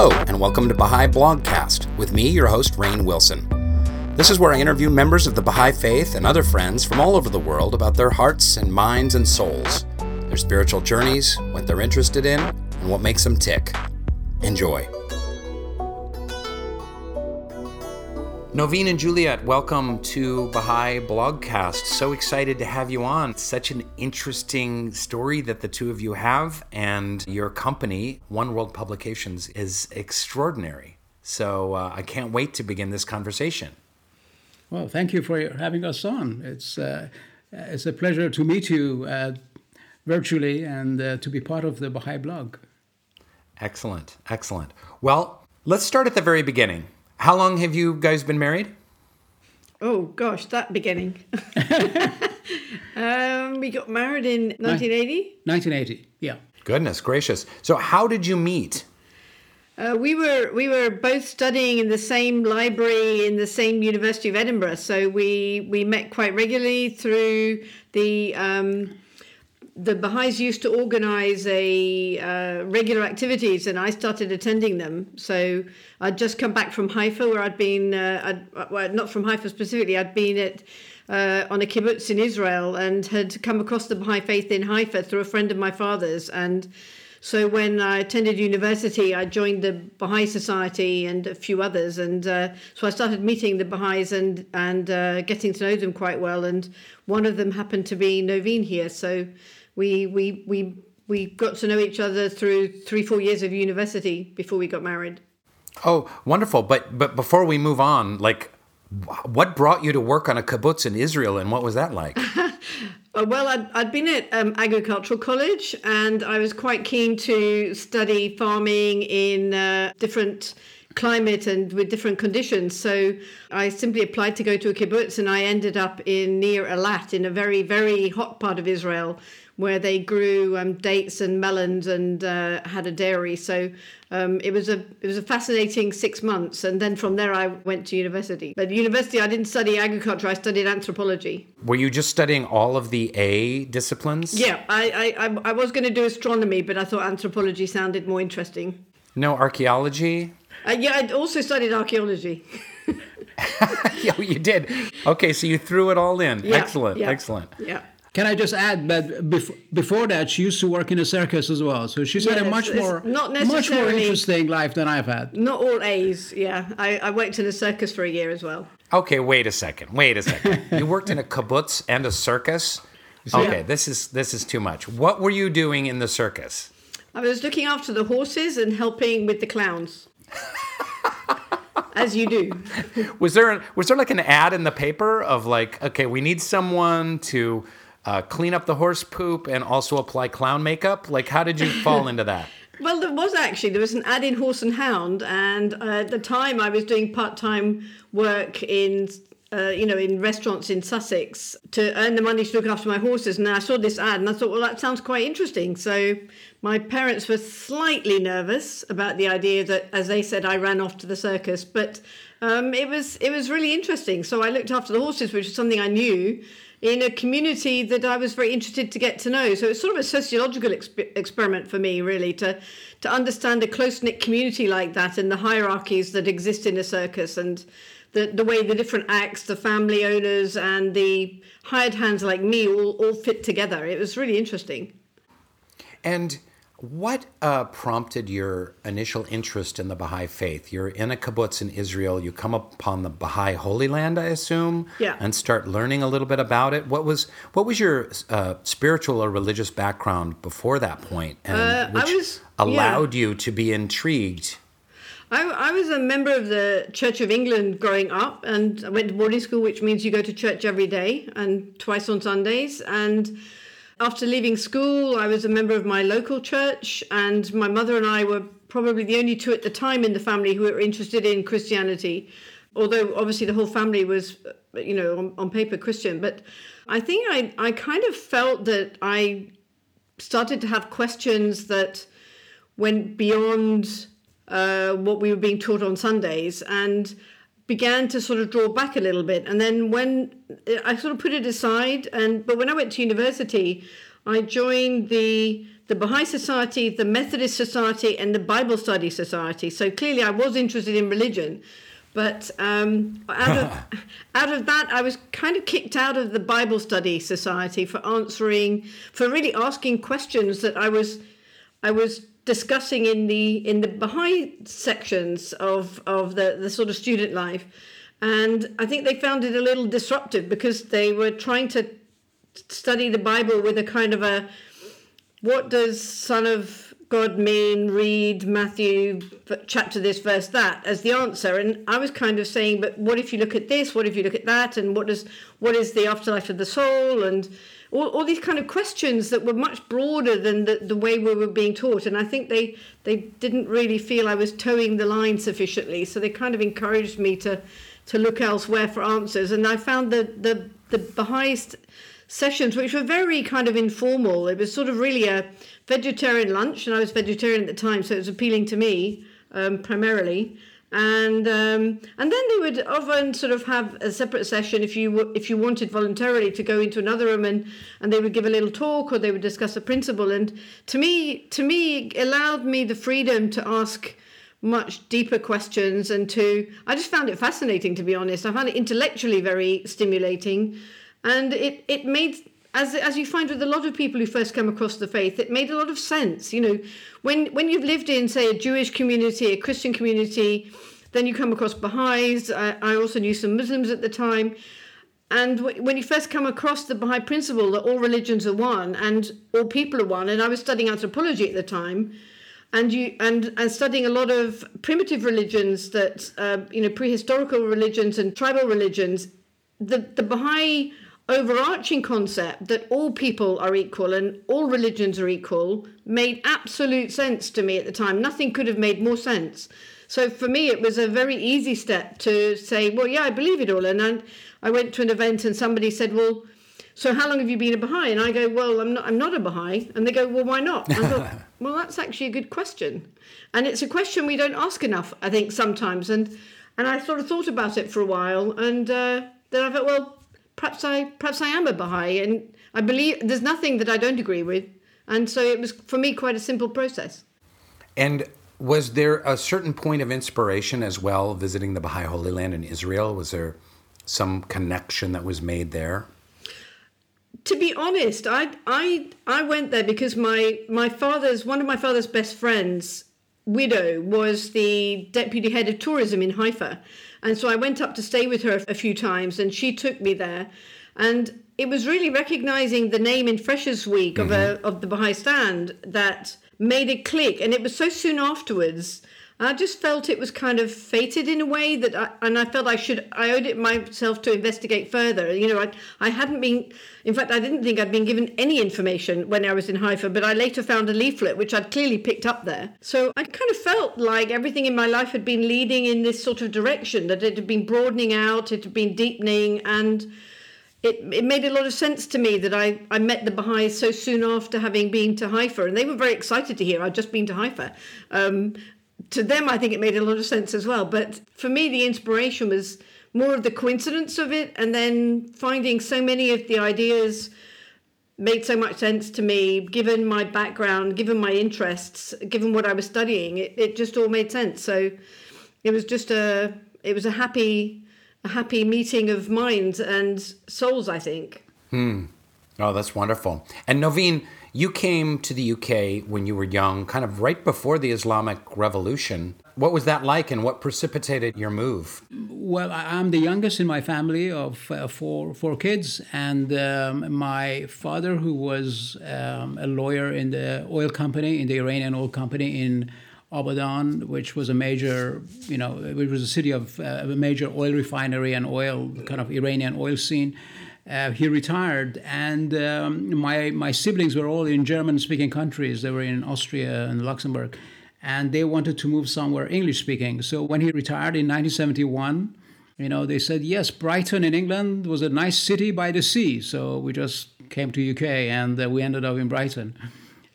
Hello, and welcome to Baha'i Blogcast with me, your host, Rainn Wilson. This is where I interview members of the Baha'i faith and other friends from all over the world about their hearts and minds and souls, their spiritual journeys, what they're interested in, and what makes them tick. Enjoy. Novin and Juliet, welcome to Baha'i Blogcast. So excited to have you on. Such an interesting story that the two of you have, and your company, One World Publications, is extraordinary. So uh, I can't wait to begin this conversation. Well, thank you for having us on. It's uh, it's a pleasure to meet you uh, virtually and uh, to be part of the Baha'i blog. Excellent, excellent. Well, let's start at the very beginning. How long have you guys been married? Oh gosh, that beginning. um, we got married in 1980. 1980, yeah. Goodness gracious! So, how did you meet? Uh, we were we were both studying in the same library in the same University of Edinburgh, so we we met quite regularly through the. Um, the Baha'is used to organize a uh, regular activities, and I started attending them. So I'd just come back from Haifa, where I'd been, uh, I'd, well, not from Haifa specifically, I'd been at uh, on a kibbutz in Israel and had come across the Baha'i faith in Haifa through a friend of my father's. And so when I attended university, I joined the Baha'i Society and a few others, and uh, so I started meeting the Baha'is and and uh, getting to know them quite well. And one of them happened to be Novin here, so we we we we got to know each other through three four years of university before we got married. Oh, wonderful! But but before we move on, like, what brought you to work on a kibbutz in Israel, and what was that like? Uh, well, I'd, I'd been at um, agricultural college, and I was quite keen to study farming in uh, different climate and with different conditions. So I simply applied to go to a kibbutz, and I ended up in near Eilat, in a very very hot part of Israel, where they grew um, dates and melons and uh, had a dairy. So um, it was a it was a fascinating six months, and then from there I went to university. But university I didn't study agriculture; I studied anthropology. Were you just studying all of the A disciplines? Yeah, I I, I was going to do astronomy, but I thought anthropology sounded more interesting. No archaeology. Uh, yeah, I also studied archaeology. yeah, you did. Okay, so you threw it all in. Yeah, excellent, yeah, excellent. Yeah. Can I just add that bef- before that, she used to work in a circus as well. So she's had a much more, not much more interesting life than I've had. Not all A's. Yeah, I, I worked in a circus for a year as well. Okay, wait a second. Wait a second. you worked in a kibbutz and a circus. Okay, this is this is too much. What were you doing in the circus? I was looking after the horses and helping with the clowns. As you do. Was there was there like an ad in the paper of like, okay, we need someone to uh, clean up the horse poop and also apply clown makeup? Like, how did you fall into that? Well, there was actually there was an ad in Horse and Hound, and uh, at the time I was doing part time work in. Uh, you know, in restaurants in Sussex to earn the money to look after my horses. And I saw this ad and I thought, well, that sounds quite interesting. So my parents were slightly nervous about the idea that, as they said, I ran off to the circus. But um, it was it was really interesting. So I looked after the horses, which was something I knew in a community that I was very interested to get to know. So it's sort of a sociological exp- experiment for me, really, to to understand a close knit community like that and the hierarchies that exist in a circus and the the way the different acts, the family owners and the hired hands like me all all fit together. It was really interesting. And what uh, prompted your initial interest in the Baha'i faith? You're in a kibbutz in Israel. You come upon the Baha'i Holy Land, I assume, Yeah. and start learning a little bit about it. What was what was your uh, spiritual or religious background before that point, and Uh, I which was- allowed you to be intrigued? I, I was a member of the Church of England growing up, and I went to boarding school, which means you go to church every day and twice on Sundays. And after leaving school, I was a member of my local church, and my mother and I were probably the only two at the time in the family who were interested in Christianity. Although obviously the whole family was, you know, on, on paper Christian, but I think I, I kind of felt that I started to have questions that went beyond uh, what we were being taught on Sundays and began to sort of draw back a little bit. And then when I sort of put it aside, and but when I went to university, I joined the the Baha'i Society, the Methodist Society, and the Bible Study Society. So clearly, I was interested in religion. But um, out of out of that, I was kind of kicked out of the Bible Study Society for answering, for really asking questions that I was, I was discussing in the in the Baha'i sections of of the the sort of student life, and I think they found it a little disruptive because they were trying to study the Bible with a kind of a what does Son of God mean? Read Matthew chapter this, verse that as the answer. And I was kind of saying, but what if you look at this? What if you look at that? And what does what is the afterlife of the soul? And all, all these kind of questions that were much broader than the, the way we were being taught. And I think they they didn't really feel I was toeing the line sufficiently. So they kind of encouraged me to to look elsewhere for answers. And I found that the the highest sessions, which were very kind of informal. It was sort of really a vegetarian lunch, and I was vegetarian at the time, so it was appealing to me um, primarily. And um, and then they would often sort of have a separate session if you if you wanted voluntarily to go into another room and, and they would give a little talk or they would discuss a principle. And to me to me allowed me the freedom to ask much deeper questions and to I just found it fascinating to be honest. I found it intellectually very stimulating and it it made as as you find with a lot of people who first come across the faith, it made a lot of sense. You know, when when you've lived in say a Jewish community, a Christian community, then you come across Baha'is. I, I also knew some Muslims at the time. And when you first come across the Baha'i principle that all religions are one and all people are one, and I was studying anthropology at the time, and you and and studying a lot of primitive religions that uh, you know prehistorical religions and tribal religions, the the Baha'i overarching concept that all people are equal and all religions are equal made absolute sense to me at the time. Nothing could have made more sense. So for me, it was a very easy step to say, well, yeah, I believe it all. And then I went to an event and somebody said, well, so how long have you been a Baha'i? And I go, well, I'm not, I'm not a Baha'i. And they go, well, why not? I thought, well, that's actually a good question. And it's a question we don't ask enough, I think, sometimes. And and I sort of thought about it for a while. And uh, then I thought, well, perhaps I perhaps I am a Baha'i, and I believe there's nothing that I don't agree with, and so it was for me quite a simple process. And was there a certain point of inspiration as well visiting the Baha'i Holy Land in Israel? Was there some connection that was made there? To be honest, I I I went there because my my father's one of my father's best friends widow was the deputy head of tourism in Haifa. And so I went up to stay with her a few times and she took me there. And it was really recognizing the name in Freshers Week mm-hmm. of, a, of the Baha'i stand that made it click. And it was so soon afterwards I just felt it was kind of fated in a way that, I, and I felt I should, I owed it myself to investigate further. You know, I, I hadn't been, in fact, I didn't think I'd been given any information when I was in Haifa, but I later found a leaflet which I'd clearly picked up there. So I kind of felt like everything in my life had been leading in this sort of direction, that it had been broadening out, it had been deepening, and it, it made a lot of sense to me that I, I met the Baha'is so soon after having been to Haifa, and they were very excited to hear I'd just been to Haifa. Um, to them, I think it made a lot of sense as well. But for me, the inspiration was more of the coincidence of it, and then finding so many of the ideas made so much sense to me, given my background, given my interests, given what I was studying. It, it just all made sense. So it was just a it was a happy a happy meeting of minds and souls. I think. Hmm. Oh, that's wonderful. And Novin, you came to the UK when you were young, kind of right before the Islamic Revolution. What was that like and what precipitated your move? Well, I'm the youngest in my family of uh, four, four kids, and um, my father, who was um, a lawyer in the oil company, in the Iranian oil company in Abadan, which was a major, you know, it was a city of uh, a major oil refinery and oil, kind of Iranian oil scene uh, he retired, and um, my my siblings were all in German-speaking countries. They were in Austria and Luxembourg, and they wanted to move somewhere English-speaking. So when he retired in 1971, you know, they said yes, Brighton in England was a nice city by the sea. So we just came to UK, and uh, we ended up in Brighton.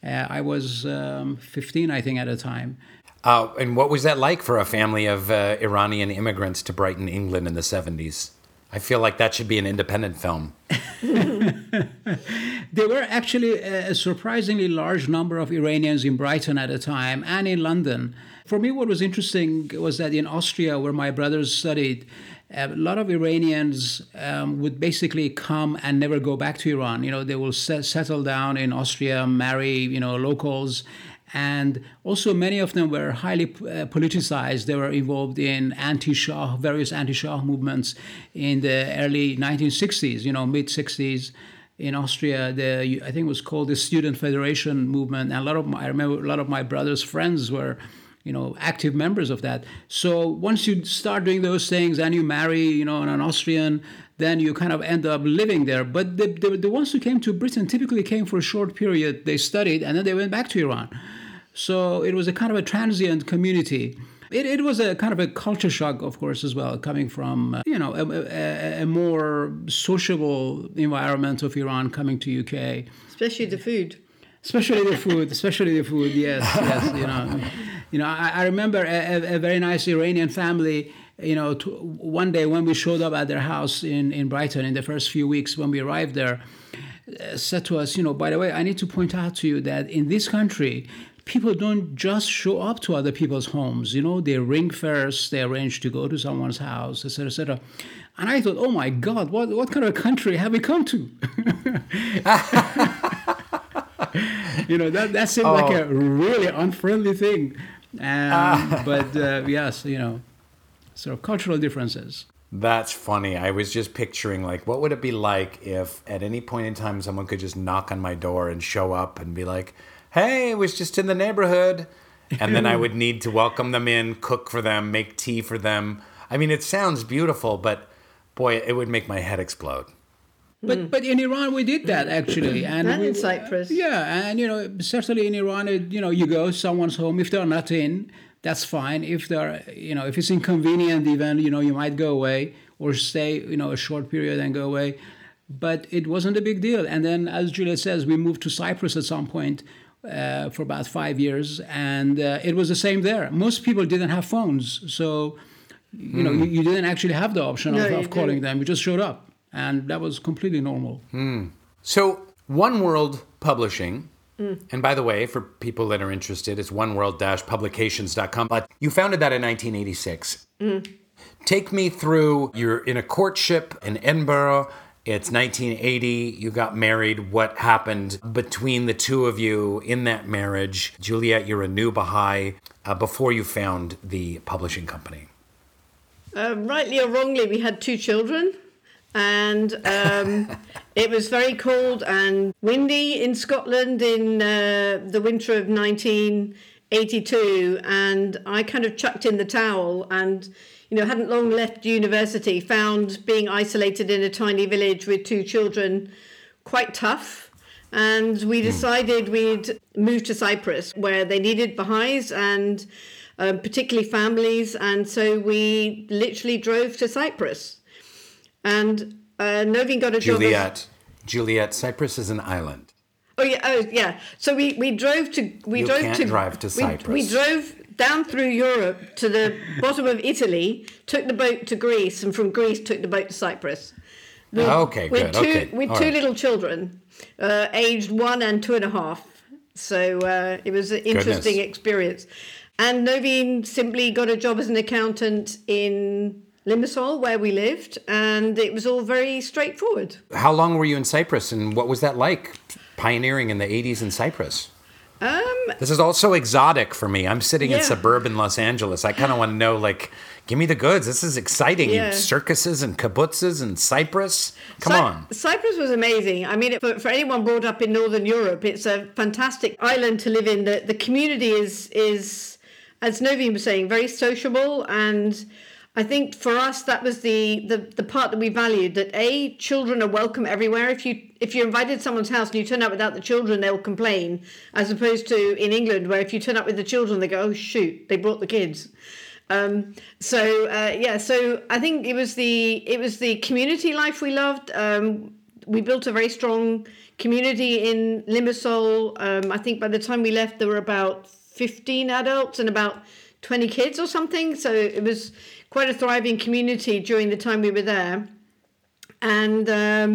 Uh, I was um, 15, I think, at the time. Uh, and what was that like for a family of uh, Iranian immigrants to Brighton, England in the 70s? I feel like that should be an independent film. there were actually a surprisingly large number of Iranians in Brighton at the time and in London. For me, what was interesting was that in Austria, where my brothers studied, a lot of Iranians um, would basically come and never go back to Iran. You know, they will set, settle down in Austria, marry, you know, locals. And also, many of them were highly uh, politicized. They were involved in anti-Shah, various anti-Shah movements in the early 1960s, you know, mid 60s in Austria, the I think it was called the Student Federation movement, and a lot of my, I remember a lot of my brother's friends were you know active members of that. So once you start doing those things and you marry you know an austrian then you kind of end up living there. But the, the, the ones who came to britain typically came for a short period. They studied and then they went back to iran so it was a kind of a transient community it, it was a kind of a culture shock, of course, as well, coming from uh, you know a, a, a, more sociable environment of Iran coming to UK, especially the food. Especially the food, especially the food. Yes, yes. You know, you know, I, I remember a, a, very nice Iranian family. You know, to, one day when we showed up at their house in, in Brighton in the first few weeks when we arrived there, uh, said to us, you know, by the way, I need to point out to you that in this country, people don't just show up to other people's homes. You know, they ring first, they arrange to go to someone's house, etc., etc. And I thought, oh my God, what what kind of country have we come to? you know, that that seemed oh. like a really unfriendly thing. Um, but uh, yes, you know, sort of cultural differences. That's funny. I was just picturing like what would it be like if at any point in time someone could just knock on my door and show up and be like, "Hey, I was just in the neighborhood." And then I would need to welcome them in, cook for them, make tea for them. I mean, it sounds beautiful, but boy, it would make my head explode. But mm. but in Iran we did that actually, and, and we, in Cyprus. Yeah, and you know certainly in Iran, it, you know you go someone's home if they're not in, that's fine. If they're you know if it's inconvenient, even you know you might go away or stay you know a short period and go away, but it wasn't a big deal. And then as Juliet says, we moved to Cyprus at some point. Uh, for about five years, and uh, it was the same there. Most people didn't have phones, so you mm. know you, you, didn't actually have the option no, of, of calling them. You just showed up and that was completely normal. Mm. So, One World Publishing, mm. and by the way, for people that are interested, it's oneworld-publications.com. But you founded that in 1986. Mm. Take me through. You're in a courtship in Edinburgh. It's 1980. You got married. What happened between the two of you in that marriage? Juliet, you're a new Baha'i uh, before you found the publishing company. Uh, rightly or wrongly, we had two children and um, it was very cold and windy in Scotland in uh, the winter of 1982. And I kind of chucked in the towel and, you know, hadn't long left university, found being isolated in a tiny village with two children quite tough. And we hmm. decided we'd move to Cyprus, where they needed Baha'is and um, particularly families. And so we literally drove to Cyprus and uh, Novin got a job. Juliet. Juliet, Cyprus is an island. Oh yeah, oh yeah. So we, we drove to we you drove can't to drive to Cyprus. We, we drove down through Europe to the bottom of Italy, took the boat to Greece, and from Greece took the boat to Cyprus. With, okay, with good. Two, okay. With All two right. little children, uh, aged one and two and a half. So uh, it was an interesting Goodness. experience. And Novin simply got a job as an accountant in Limassol, where we lived, and it was all very straightforward. How long were you in Cyprus, and what was that like, pioneering in the 80s in Cyprus? Um, this is also exotic for me. I'm sitting yeah. in suburban Los Angeles. I kind of want to know, like, give me the goods. This is exciting. Yeah. Circuses and kibbutzes and Cyprus. Come Cy- on. Cyprus was amazing. I mean, for, for anyone brought up in Northern Europe, it's a fantastic island to live in. The, the community is, is, as Novin was saying, very sociable and I think for us that was the, the the part that we valued that a children are welcome everywhere. If you if you invited to someone's house and you turn up without the children, they'll complain. As opposed to in England, where if you turn up with the children, they go, "Oh shoot, they brought the kids." Um, so uh, yeah, so I think it was the it was the community life we loved. Um, we built a very strong community in Limassol. Um, I think by the time we left, there were about fifteen adults and about twenty kids or something. So it was quite a thriving community during the time we were there. and um,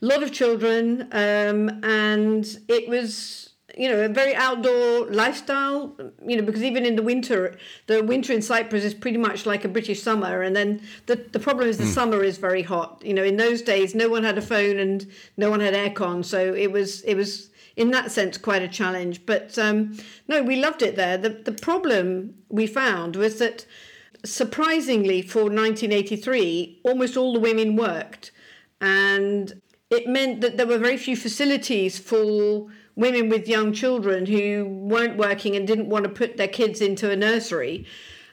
a lot of children, um, and it was you know a very outdoor lifestyle. You know because even in the winter, the winter in Cyprus is pretty much like a British summer, and then the the problem is the summer is very hot. You know in those days, no one had a phone and no one had aircon, so it was it was in that sense quite a challenge. But um, no, we loved it there. The the problem we found was that surprisingly for 1983, almost all the women worked, and it meant that there were very few facilities for women with young children who weren't working and didn't want to put their kids into a nursery.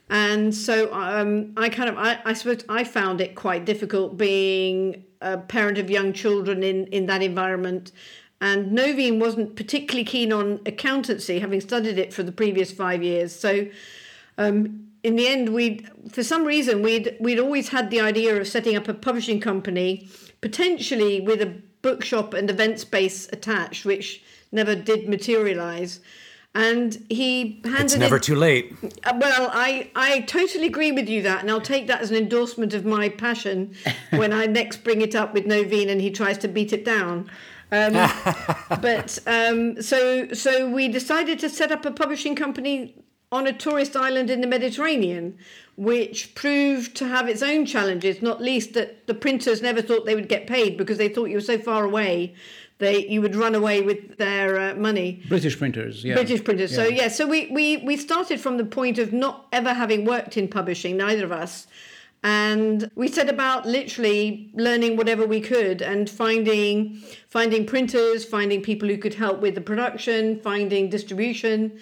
And so um, I kind of, I, I suppose I found it quite difficult being a parent of young children in, in that environment. And Novin wasn't particularly keen on accountancy, having studied it for the previous five years. So um, in the end, we for some reason we'd we'd always had the idea of setting up a publishing company, potentially with a bookshop and event space attached, which never did materialize. And he handed It's never it, too late. uh, Well, I, I totally agree with you that, and I'll take that as an endorsement of my passion when I next bring it up with Novin and he tries to beat it down. Um, but um, so so we decided to set up a publishing company on a tourist island in the Mediterranean, which proved to have its own challenges. Not least that the printers never thought they would get paid because they thought you were so far away, they you would run away with their uh, money. British printers, yeah. British printers. So yeah, so we, we we started from the point of not ever having worked in publishing, neither of us. And we set about literally learning whatever we could and finding finding printers, finding people who could help with the production, finding distribution.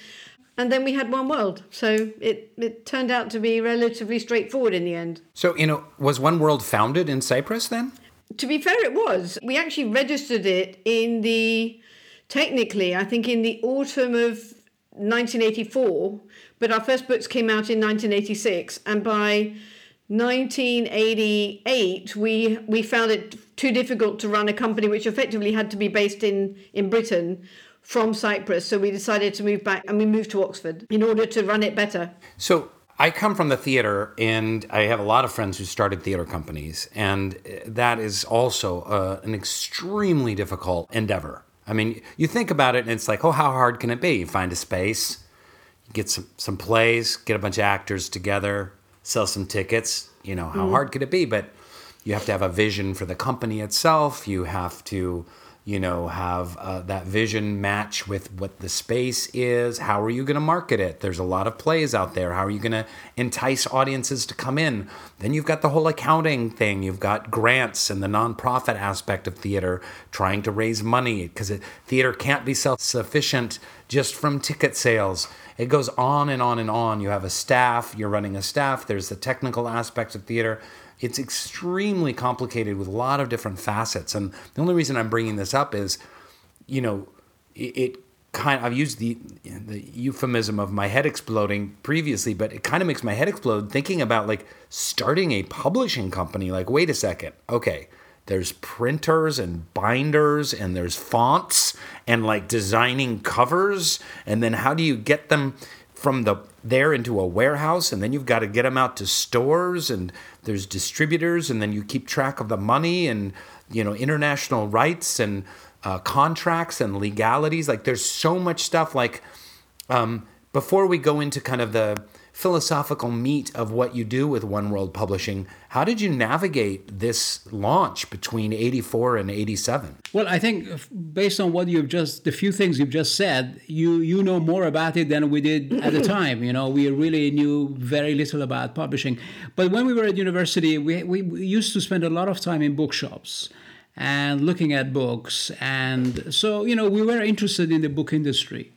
And then we had One World. So it, it turned out to be relatively straightforward in the end. So, you know, was One World founded in Cyprus then? To be fair, it was. We actually registered it in the, technically, I think in the autumn of 1984, but our first books came out in 1986. And by 1988, we, we found it too difficult to run a company which effectively had to be based in, in Britain from Cyprus. So we decided to move back and we moved to Oxford in order to run it better. So I come from the theater, and I have a lot of friends who started theater companies, and that is also uh, an extremely difficult endeavor. I mean, you think about it, and it's like, oh, how hard can it be? You find a space, get some some plays, get a bunch of actors together, sell some tickets. You know, how hard could it be? But you have to have a vision for the company itself. You have to you know, have uh, that vision match with what the space is. How are you going to market it? There's a lot of plays out there. How are you going to entice audiences to come in? Then you've got the whole accounting thing. You've got grants and the nonprofit aspect of theater trying to raise money because theater can't be self sufficient just from ticket sales. It goes on and on and on. You have a staff, you're running a staff, there's the technical aspects of theater it's extremely complicated with a lot of different facets. And the only reason I'm bringing this up is, you know, it, it kind of, I've used the the euphemism of my head exploding previously, but it kind of makes my head explode thinking about like starting a publishing company. Like, wait a second, okay, there's printers and binders and there's fonts and like designing covers, and then how do you get them from the there into a warehouse and then you've got to get them out to stores and there's distributors and then you keep track of the money and you know international rights and uh, contracts and legalities. Like there's so much stuff like um, before we go into kind of the philosophical meat of what you do with One World Publishing. How did you navigate this launch between 84 and 87? Well, I think based on what you've just, the few things you've just said, you you know more about it than we did at the time. You know, we really knew very little about publishing. But when we were at university, we, we used to spend a lot of time in bookshops and looking at books. And so, you know, we were interested in the book industry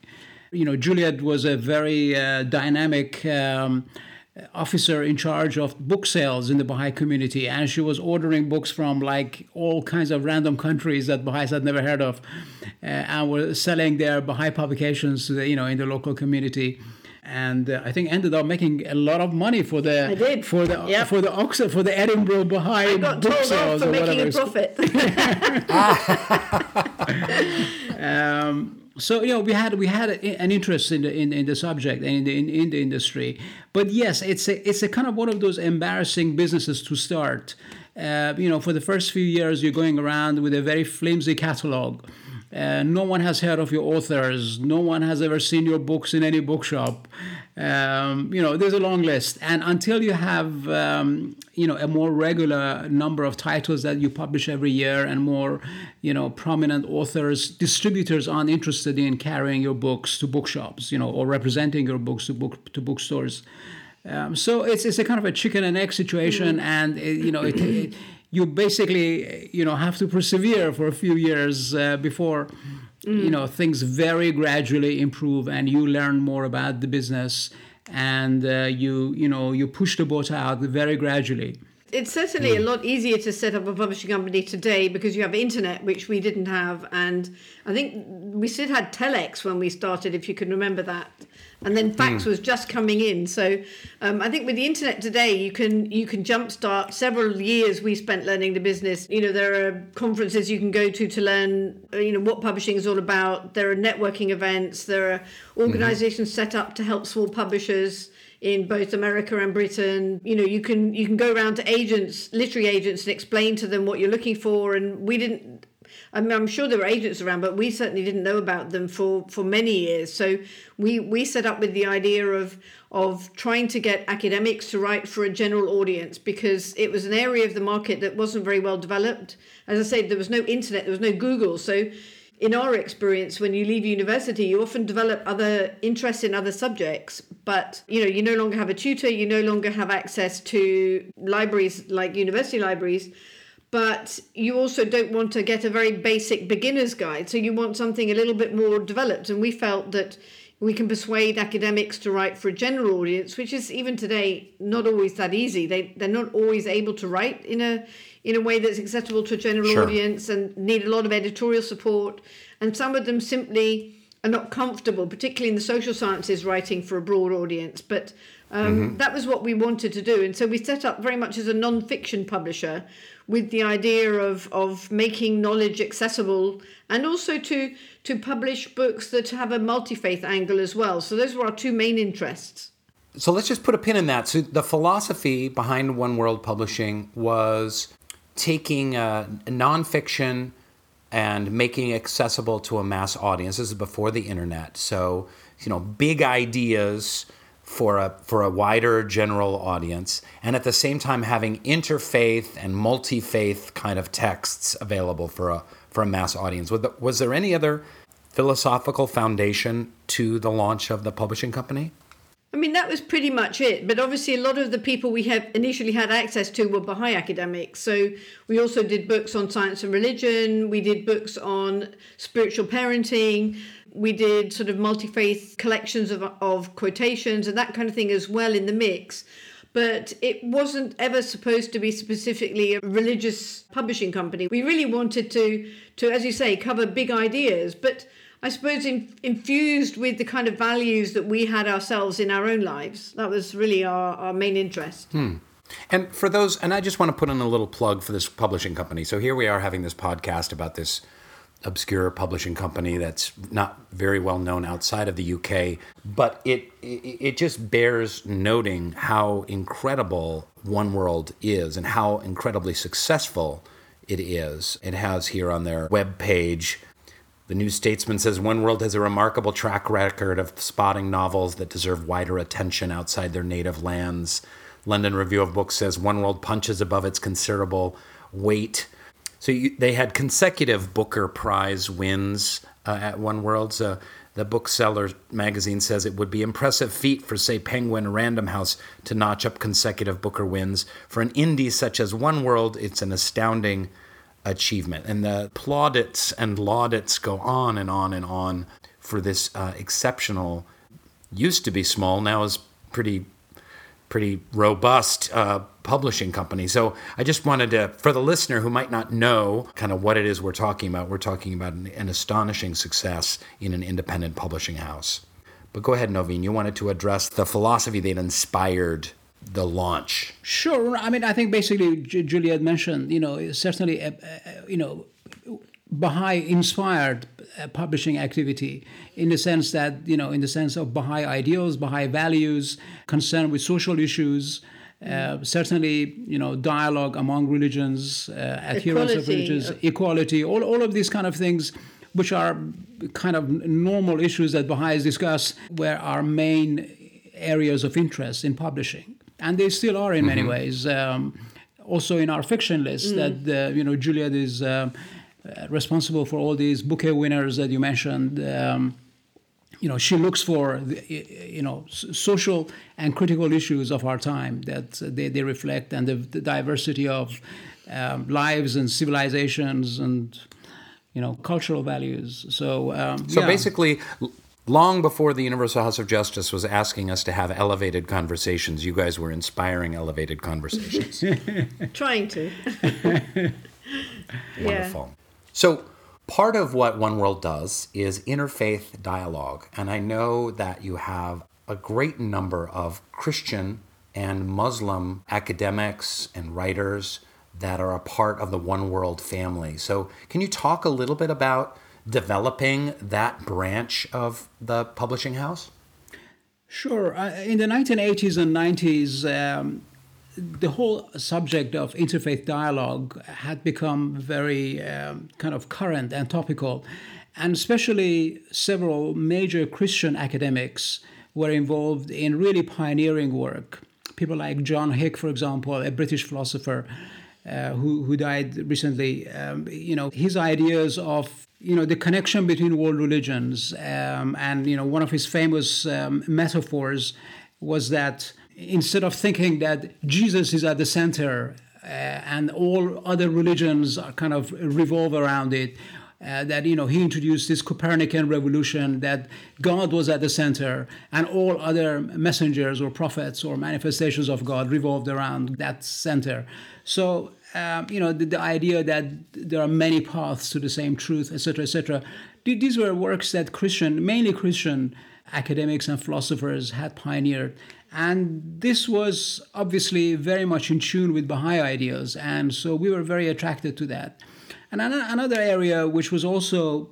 you know, Juliet was a very uh, dynamic um, officer in charge of book sales in the Baha'i community, and she was ordering books from like all kinds of random countries that Baha'is had never heard of, uh, and were selling their Baha'i publications, the, you know, in the local community. And uh, I think ended up making a lot of money for the I did. for the Yep. for the Oxford for the Edinburgh Baha'i I got book told off sales for or making whatever. a profit. Um, so you know we had we had a- an interest in the in, in the subject and in the in, in the industry but yes it's a it's a kind of one of those embarrassing businesses to start uh, you know, for the first few years, you're going around with a very flimsy catalog. Uh, no one has heard of your authors. No one has ever seen your books in any bookshop. Um, you know, there's a long list. And until you have, um, you know, a more regular number of titles that you publish every year and more, you know, prominent authors, distributors aren't interested in carrying your books to bookshops, you know, or representing your books to book to bookstores. Um, so it's, it's a kind of a chicken and egg situation, mm. and it, you know, it, it, you basically you know have to persevere for a few years uh, before mm. you know things very gradually improve and you learn more about the business and uh, you you know you push the boat out very gradually. It's certainly mm. a lot easier to set up a publishing company today because you have internet, which we didn't have, and I think we still had telex when we started, if you can remember that and then fax mm. was just coming in. So um, I think with the internet today, you can you can jumpstart several years we spent learning the business. You know, there are conferences you can go to to learn uh, you know what publishing is all about. There are networking events. There are organizations mm-hmm. set up to help small publishers in both America and Britain. You know, you can you can go around to agents, literary agents, and explain to them what you're looking for. And we didn't I mean, I'm sure there were agents around, but we certainly didn't know about them for, for many years. So we, we set up with the idea of of trying to get academics to write for a general audience because it was an area of the market that wasn't very well developed. As I said, there was no internet, there was no Google. So in our experience, when you leave university, you often develop other interests in other subjects, but you know, you no longer have a tutor, you no longer have access to libraries like university libraries but you also don't want to get a very basic beginner's guide. So you want something a little bit more developed. And we felt that we can persuade academics to write for a general audience, which is even today not always that easy. They they're not always able to write in a in a way that's accessible to a general sure. audience and need a lot of editorial support. And some of them simply are not comfortable, particularly in the social sciences, writing for a broad audience. But um, mm-hmm. that was what we wanted to do. And so we set up very much as a non fiction publisher with the idea of, of making knowledge accessible and also to, to publish books that have a multi faith angle as well. So those were our two main interests. So let's just put a pin in that. So the philosophy behind One World Publishing was taking uh, nonfiction and making accessible to a mass audience. This is before the internet. So, you know, big ideas for a for a wider general audience and at the same time having interfaith and multi-faith kind of texts available for a for a mass audience was, the, was there any other philosophical foundation to the launch of the publishing company I mean, that was pretty much it. But obviously, a lot of the people we have initially had access to were Baha'i academics. So we also did books on science and religion. We did books on spiritual parenting we did sort of multi faith collections of, of quotations and that kind of thing as well in the mix. But it wasn't ever supposed to be specifically a religious publishing company. We really wanted to, to as you say, cover big ideas, but I suppose in, infused with the kind of values that we had ourselves in our own lives. That was really our, our main interest. Hmm. And for those, and I just want to put in a little plug for this publishing company. So here we are having this podcast about this obscure publishing company that's not very well known outside of the UK, but it it just bears noting how incredible One World is and how incredibly successful it is. It has here on their web page the New Statesman says One World has a remarkable track record of spotting novels that deserve wider attention outside their native lands. London Review of Books says One World punches above its considerable weight so you, they had consecutive Booker Prize wins uh, at One World. The Bookseller magazine says it would be impressive feat for, say, Penguin Random House to notch up consecutive Booker wins. For an indie such as One World, it's an astounding achievement. And the plaudits and laudits go on and on and on for this uh, exceptional, used to be small, now is pretty pretty robust uh, publishing company. So I just wanted to, for the listener who might not know kind of what it is we're talking about, we're talking about an, an astonishing success in an independent publishing house. But go ahead, Novin. You wanted to address the philosophy that inspired the launch. Sure. I mean, I think basically Juliet mentioned, you know, certainly, uh, uh, you know, Baha'i inspired uh, publishing activity in the sense that, you know, in the sense of Baha'i ideals, Baha'i values, concern with social issues. Uh, certainly, you know, dialogue among religions, uh, adherence of Equality. religions, equality, all, all of these kind of things, which are kind of normal issues that Baha'is discuss, were our main areas of interest in publishing. And they still are in many ways. Um, also in our fiction list, that, uh, you know, Juliet is uh, uh, responsible for all these Booker winners that you mentioned. Um, you know, she looks for, the, you know, social and critical issues of our time that they, they reflect and the, the diversity of um, lives and civilizations and, you know, cultural values. So, um, So yeah. basically, long before the Universal House of Justice was asking us to have elevated conversations, you guys were inspiring elevated conversations. Trying to. yeah. Wonderful. So, part of what One World does is interfaith dialogue. And I know that you have a great number of Christian and Muslim academics and writers that are a part of the One World family. So, can you talk a little bit about developing that branch of the publishing house? Sure. Uh, in the 1980s and 90s, um, the whole subject of interfaith dialogue had become very um, kind of current and topical. And especially several major Christian academics were involved in really pioneering work. People like John Hick, for example, a British philosopher uh, who, who died recently, um, you know, his ideas of you know the connection between world religions um, and you know one of his famous um, metaphors was that instead of thinking that jesus is at the center uh, and all other religions are kind of revolve around it uh, that you know he introduced this copernican revolution that god was at the center and all other messengers or prophets or manifestations of god revolved around that center. So um, you know the, the idea that there are many paths to the same truth etc etc Th- these were works that christian mainly christian academics and philosophers had pioneered and this was obviously very much in tune with baha'i ideas and so we were very attracted to that. And ano- another area which was also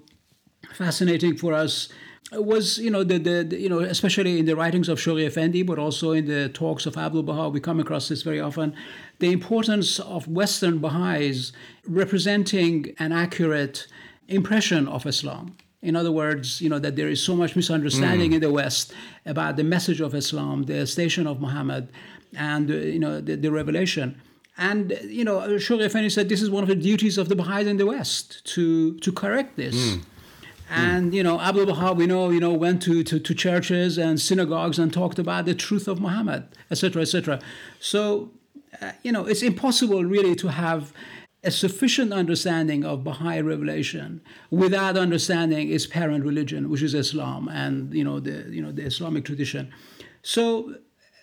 fascinating for us was you know the, the, the- you know especially in the writings of Shoghi Effendi but also in the talks of Abdul Baha. We come across this very often. The importance of Western Baha'is representing an accurate impression of Islam in other words you know that there is so much misunderstanding in the West about the message of Islam the station of Muhammad and uh, you know the, the revelation and you know Shoghi Effendi said this is one of the duties of the Baha'is in the West to to correct this and you know, Abdul Baha, we know, you know, went to, to, to churches and synagogues and talked about the truth of Muhammad, etc., etc. So, uh, you know, it's impossible really to have a sufficient understanding of Baha'i revelation without understanding its parent religion, which is Islam, and you know the you know the Islamic tradition. So,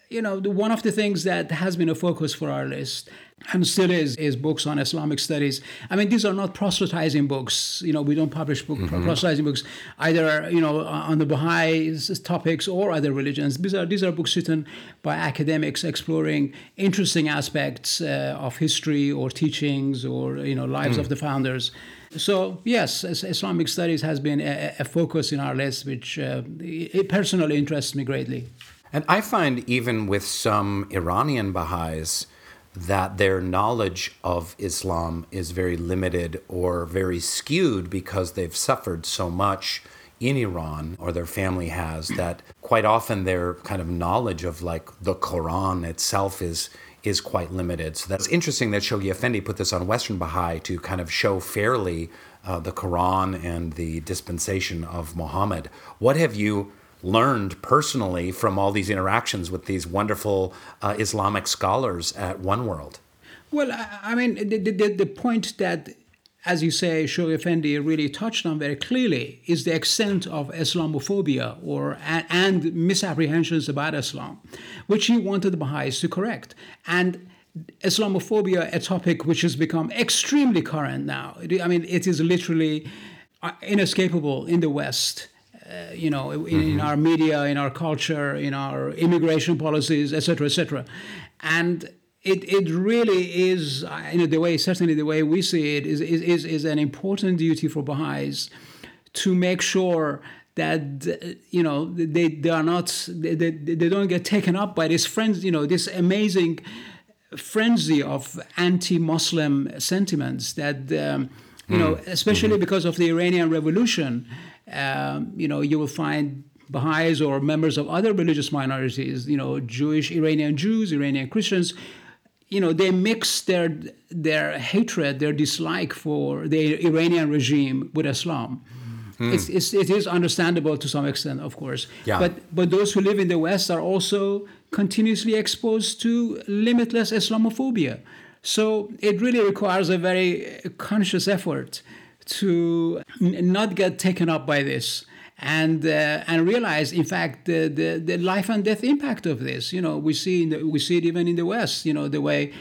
you know, the, one of the things that has been a focus for our list and still is is books on Islamic studies. I mean, these are not proselytizing books. You know, we don't publish book, proselytizing books either. You know, on the Baha'i topics or other religions. These are these are books written by academics exploring interesting aspects uh, of history or teachings or you know lives of the founders. So yes, Islamic studies has been a, a focus in our list, which uh, it personally interests me greatly. And I find even with some Iranian Baha'is that their knowledge of Islam is very limited or very skewed because they've suffered so much in Iran or their family has that quite often their kind of knowledge of like the Quran itself is is quite limited. So that's interesting that Shoghi Effendi put this on Western Baha'i to kind of show fairly uh, the Quran and the dispensation of Muhammad. What have you learned personally from all these interactions with these wonderful uh, Islamic scholars at One World? Well, I, mean, the, the, the point that, as you say, Shoghi Effendi really touched on very clearly is the extent of Islamophobia or and, and misapprehensions about Islam, which he wanted the Baha'is to correct. And Islamophobia, a topic which has become extremely current now. I mean, it is literally uh, inescapable in the West. Uh, you know, in, in our media, in our culture, in our immigration policies, etc., etc. And it, it really is, uh, you know, the way, certainly the way we see it, is, is, is, is an important duty for Baha'is to make sure that you know they, they are not they, they, they don't get taken up by this friends you know this amazing frenzy of anti-muslim sentiments that um, you know Hmm. especially Mm-hmm. because of the iranian revolution um, you know you will find baha'is or members of other religious minorities you know jewish iranian jews iranian christians you know they mix their their hatred their dislike for the iranian regime with islam it's, it's, it is understandable to some extent, of course. Yeah. But but those who live in the West are also continuously exposed to limitless Islamophobia. So it really requires a very conscious effort to n- not get taken up by this and uh, and realize, in fact, the, the, the life and death impact of this. You know, we see in the, we see it even in the West. You know, the way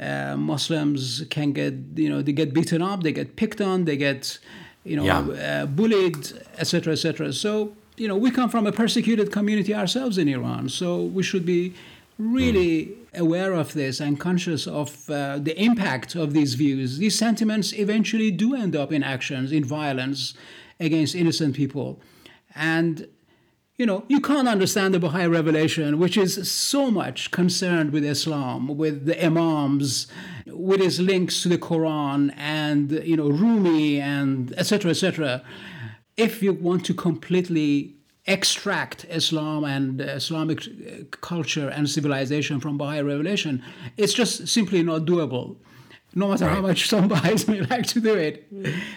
uh, Muslims can get you know they get beaten up, they get picked on, they get you know Yeah. uh, bullied, etc., etc. So you know we come from a persecuted community ourselves in Iran, so we should be really aware of this and conscious of uh, the impact of these views. These sentiments eventually do end up in actions, in violence against innocent people, and you know, you can't understand the Baha'i revelation, which is so much concerned with Islam, with the Imams, with its links to the Quran and, you know, Rumi and etc. etc. If you want to completely extract Islam and uh, Islamic uh, culture and civilization from Baha'i revelation, it's just simply not doable no matter how much some Baha'is may like to do it.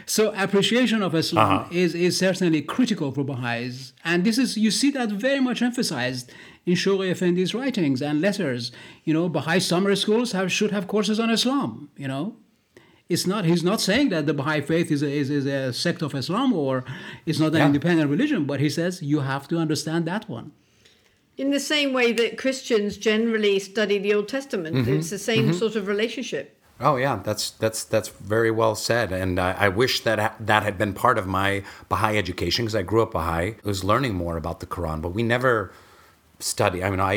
So appreciation of Islam is, is certainly critical for Baha'is. And this is you see that very much emphasized in Shoghi Effendi's writings and letters. You know, Baha'i summer schools have should have courses on Islam, you know. It's not he's not saying that the Baha'i faith is a, is, is a sect of Islam or it's not an Yeah. independent religion, but he says you have to understand that one. In the same way that Christians generally study the Old Testament, Mm-hmm. it's the same sort of relationship. Oh yeah, that's that's that's very well said, and I, I wish that ha- that had been part of my Baha'i education because I grew up Baha'i. I was learning more about the Quran, but we never studied. I mean, I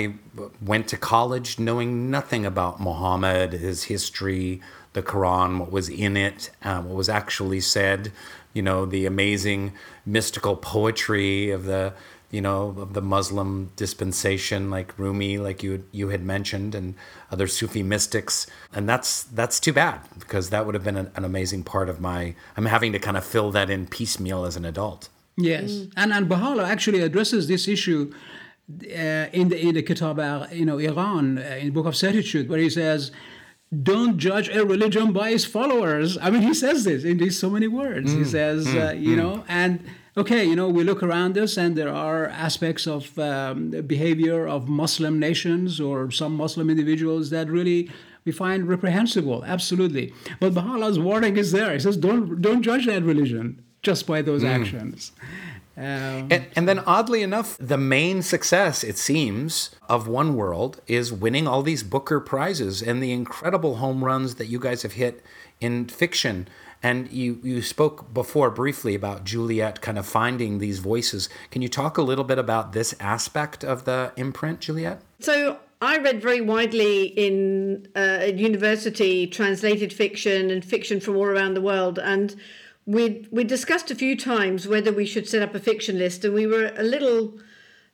went to college knowing nothing about Muhammad, his history, the Quran, what was in it, uh, what was actually said. You know, the amazing mystical poetry of the you know of the Muslim dispensation, like Rumi, like you you had mentioned, and other Sufi mystics, and that's that's too bad because that would have been an, an amazing part of my. I'm having to kind of fill that in piecemeal as an adult. Yes, and and Baha'u'llah actually addresses this issue uh, in the in the Kitab, you know, Iran, uh, in the Book of Certitude, where he says, "Don't judge a religion by its followers." I mean, he says this in these so many words. he says, uh, you know, and okay, you know, we look around us, and there are aspects of um, the behavior of Muslim nations or some Muslim individuals that really we find reprehensible. Absolutely, but Baha'u'llah's warning is there. He says, "Don't don't judge that religion." Just by those actions. Um, And, and then, oddly enough, the main success, it seems, of One World is winning all these Booker prizes and the incredible home runs that you guys have hit in fiction. And you, you spoke before briefly about Juliet kind of finding these voices. Can you talk a little bit about this aspect of the imprint, Juliet? So I read very widely in uh, at university translated fiction and fiction from all around the world, and we we discussed a few times whether we should set up a fiction list, and we were a little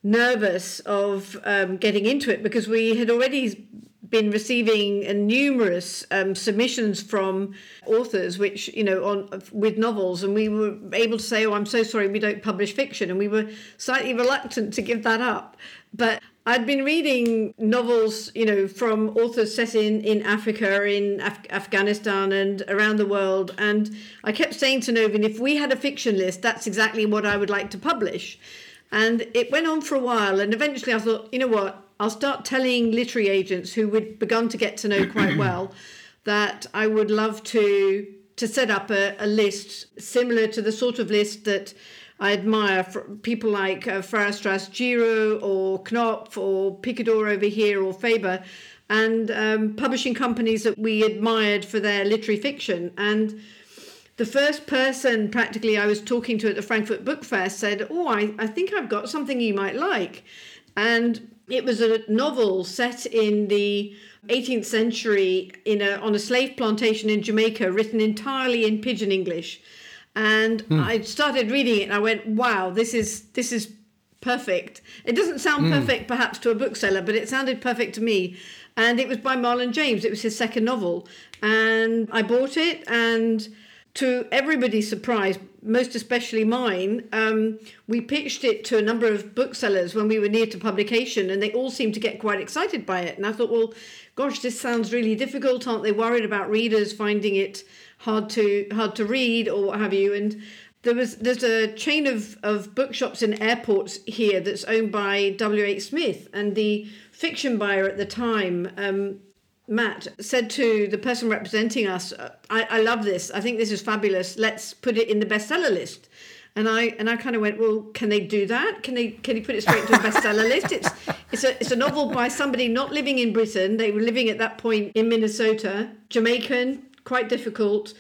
nervous of um, getting into it because we had already been receiving numerous um, submissions from authors which you know on with novels and we were able to say oh i'm so sorry we don't publish fiction and we were slightly reluctant to give that up. But i'd been reading novels you know from authors set in in africa in Af- afghanistan and around the world and i kept saying to novin if we had a fiction list that's exactly what i would like to publish and it went on for a while, and eventually I thought, you know what? I'll start telling literary agents who we'd begun to get to know quite well that I would love to to set up a, a list similar to the sort of list that I admire people like uh, Farrar Straus Giroux or Knopf or Picador over here or Faber, and um, publishing companies that we admired for their literary fiction and the first person practically I was talking to at the Frankfurt Book Fair said, Oh, I, I think I've got something you might like. And it was a novel set in the 18th century in a, on a slave plantation in Jamaica, written entirely in pidgin English. And I started reading it, and I went, "Wow, this is this is perfect." It doesn't sound perfect, perhaps, to a bookseller, but it sounded perfect to me. And it was by Marlon James. It was his second novel, and I bought it and to everybody's surprise, most especially mine, um, we pitched it to a number of booksellers when we were near to publication, and they all seemed to get quite excited by it. And I thought, well, gosh, this sounds really difficult. Aren't they worried about readers finding it hard to hard to read or what have you? And there was there's a chain of, of bookshops in airports here that's owned by W. H. Smith, and the fiction buyer at the time. Um, Matt said to the person representing us, I, I love this. I think this is fabulous. Let's put it in the bestseller list. And I and I kind of went, well, can they do that? Can they can you put it straight to a bestseller list? It's it's a it's a novel by somebody not living in Britain. They were living at that point in Minnesota, Jamaican, quite difficult,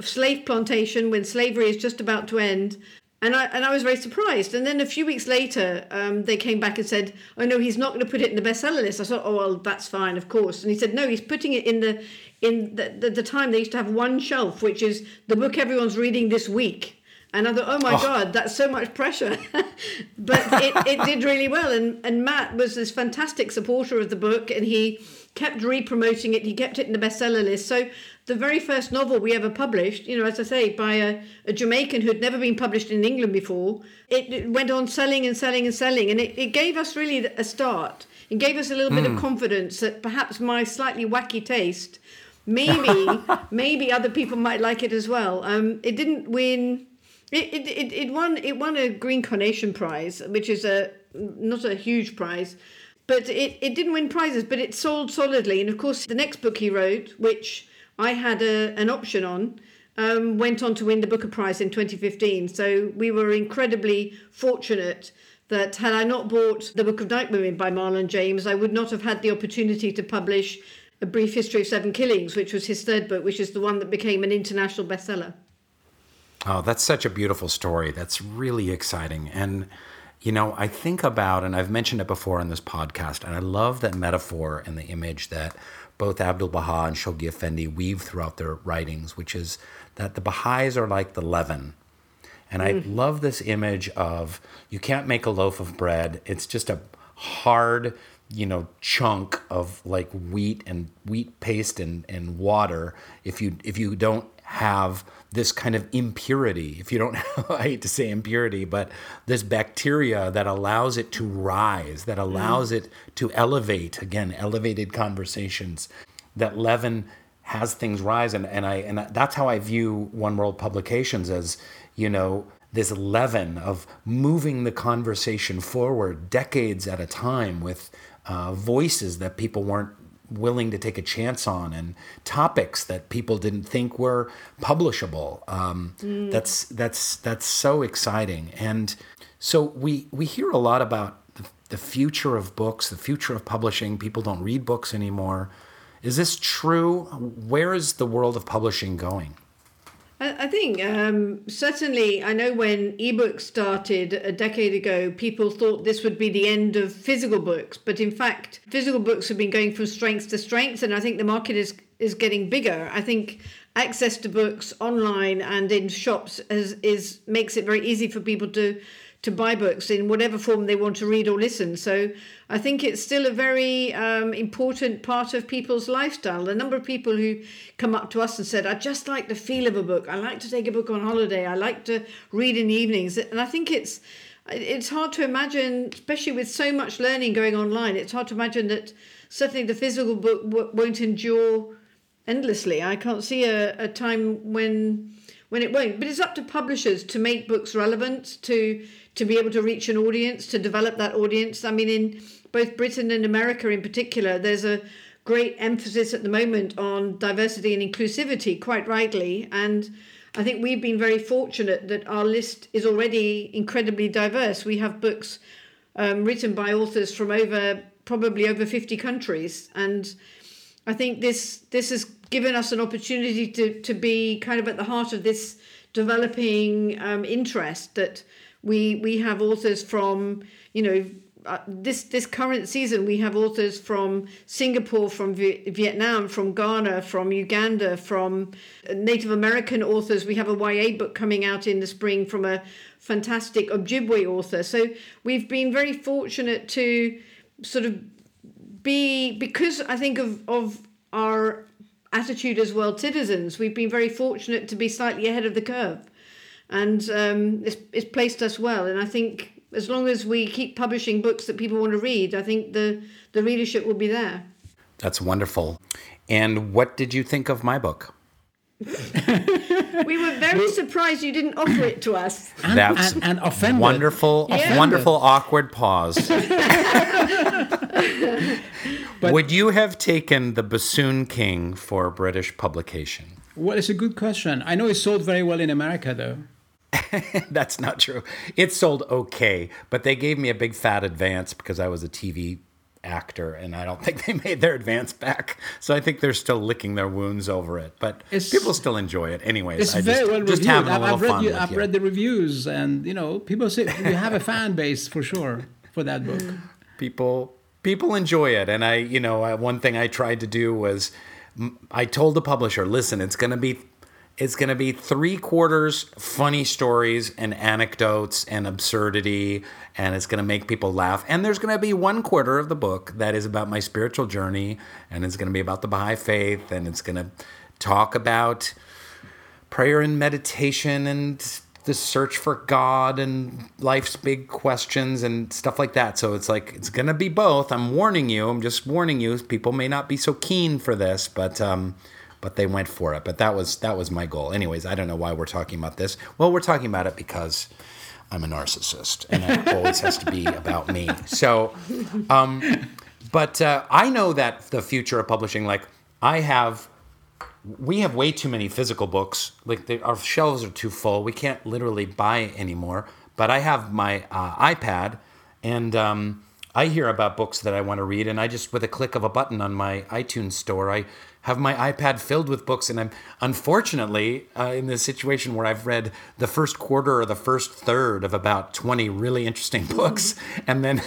slave plantation when slavery is just about to end. And I and I was very surprised. And then a few weeks later, um, they came back and said, "Oh no, he's not going to put it in the bestseller list." I thought, "Oh well, that's fine, of course." And he said, "No, he's putting it in the in the, the, the time they used to have one shelf, which is the book everyone's reading this week." And I thought, "Oh my Oh. God, that's so much pressure," but it, it did really well. And and Matt was this fantastic supporter of the book, and he kept re-promoting it. He kept it in the bestseller list. So the very first novel we ever published, you know, as I say, by a, a Jamaican who'd never been published in England before, it, it went on selling and selling and selling. And it, it gave us really a start. It gave us a little bit of confidence that perhaps my slightly wacky taste, maybe, maybe other people might like it as well. Um, it didn't win. It, it, it, it won it won a Green Carnation Prize, which is a not a huge prize, but it, it didn't win prizes, but it sold solidly. And of course, the next book he wrote, which I had a, an option on, um, went on to win the Booker Prize in 2015. So we were incredibly fortunate that had I not bought The Book of Night Women by Marlon James, I would not have had the opportunity to publish A Brief History of Seven Killings, which was his third book, which is the one that became an international bestseller. Oh, that's such a beautiful story. That's really exciting. And, you know, I think about, and I've mentioned it before on this podcast, and I love that metaphor and the image that both Abdul Baha and Shoghi Effendi weave throughout their writings, which is that the Baha'is are like the leaven. And I mm. love this image of you can't make a loaf of bread. It's just a hard, you know, chunk of like wheat and wheat paste and, and water. If you if you don't have this kind of impurity, if you don't I hate to say impurity, but this bacteria that allows it to rise, that allows it to elevate, again, elevated conversations, that leaven has things rise. And, and I and that's how I view One World Publications as, you know, this leaven of moving the conversation forward decades at a time with uh, voices that people weren't willing to take a chance on and topics that people didn't think were publishable. Um, That's that's that's so exciting. And so we we hear a lot about the, the future of books, the future of publishing. People don't read books anymore. Is this true? Where is the world of publishing going? I think um, certainly, I know when ebooks started a decade ago, people thought this would be the end of physical books. But in fact, physical books have been going from strength to strength, and I think the market is is getting bigger. I think access to books online and in shops is, is makes it very easy for people to to buy books in whatever form they want to read or listen. So I think it's still a very um, important part of people's lifestyle. The number of people who come up to us and said, I just like the feel of a book. I like to take a book on holiday. I like to read in the evenings. And I think it's it's hard to imagine, especially with so much learning going online, it's hard to imagine that certainly the physical book w- won't endure endlessly. I can't see a, a time when when it won't. But it's up to publishers to make books relevant, to to be able to reach an audience, to develop that audience. I mean, in both Britain and America in particular, there's a great emphasis at the moment on diversity and inclusivity, quite rightly. And I think we've been very fortunate that our list is already incredibly diverse. We have books um, written by authors from over probably over 50 countries and I think this this has given us an opportunity to to be kind of at the heart of this developing um, interest that we we have authors from you know uh, this this current season we have authors from Singapore, from v- Vietnam, from Ghana, from Uganda, from Native American authors. We have a YA book coming out in the spring from a fantastic Ojibwe author. So we've been very fortunate to sort of be because I think of of our attitude as world citizens. We've been very fortunate to be slightly ahead of the curve, and um, it's, it's placed us well. And I think as long as we keep publishing books that people want to read, I think the the readership will be there. That's wonderful. And what did you think of my book? we were very surprised you didn't offer it to us. And, That's and, and offended. Wonderful, Yeah. wonderful awkward pause. Would you have taken the Bassoon King for British publication? Well, it's a good question. I know it sold very well in America, though. That's not true. It sold okay, but they gave me a big fat advance because I was a TV actor, and I don't think they made their advance back. So I think they're still licking their wounds over it. But It's- people still enjoy it, anyways. It's I very just, well just reviewed. having a I've, read, you- I've read the reviews, and you know, people say we have a fan base for sure for that book. people people enjoy it and i you know one thing i tried to do was I told the publisher listen it's going to be it's going to be three quarters funny stories and anecdotes and absurdity and it's going to make people laugh and there's going to be one quarter of the book that is about my spiritual journey and it's going to be about the baha'i faith and it's going to talk about prayer and meditation and the search for God and life's big questions and stuff like that. So it's like it's gonna be both. I'm warning you. I'm just warning you. People may not be so keen for this, but um, but they went for it. But that was that was my goal. Anyways, I don't know why we're talking about this. Well, we're talking about it because I'm a narcissist, and it always has to be about me. So, um, but uh, I know that the future of publishing, like I have we have way too many physical books. Like they, our shelves are too full. We can't literally buy anymore. But I have my uh, iPad, and um, I hear about books that I want to read, and I just with a click of a button on my iTunes store, I have my iPad filled with books. And I'm unfortunately uh, in this situation where I've read the first quarter or the first third of about 20 really interesting books, and then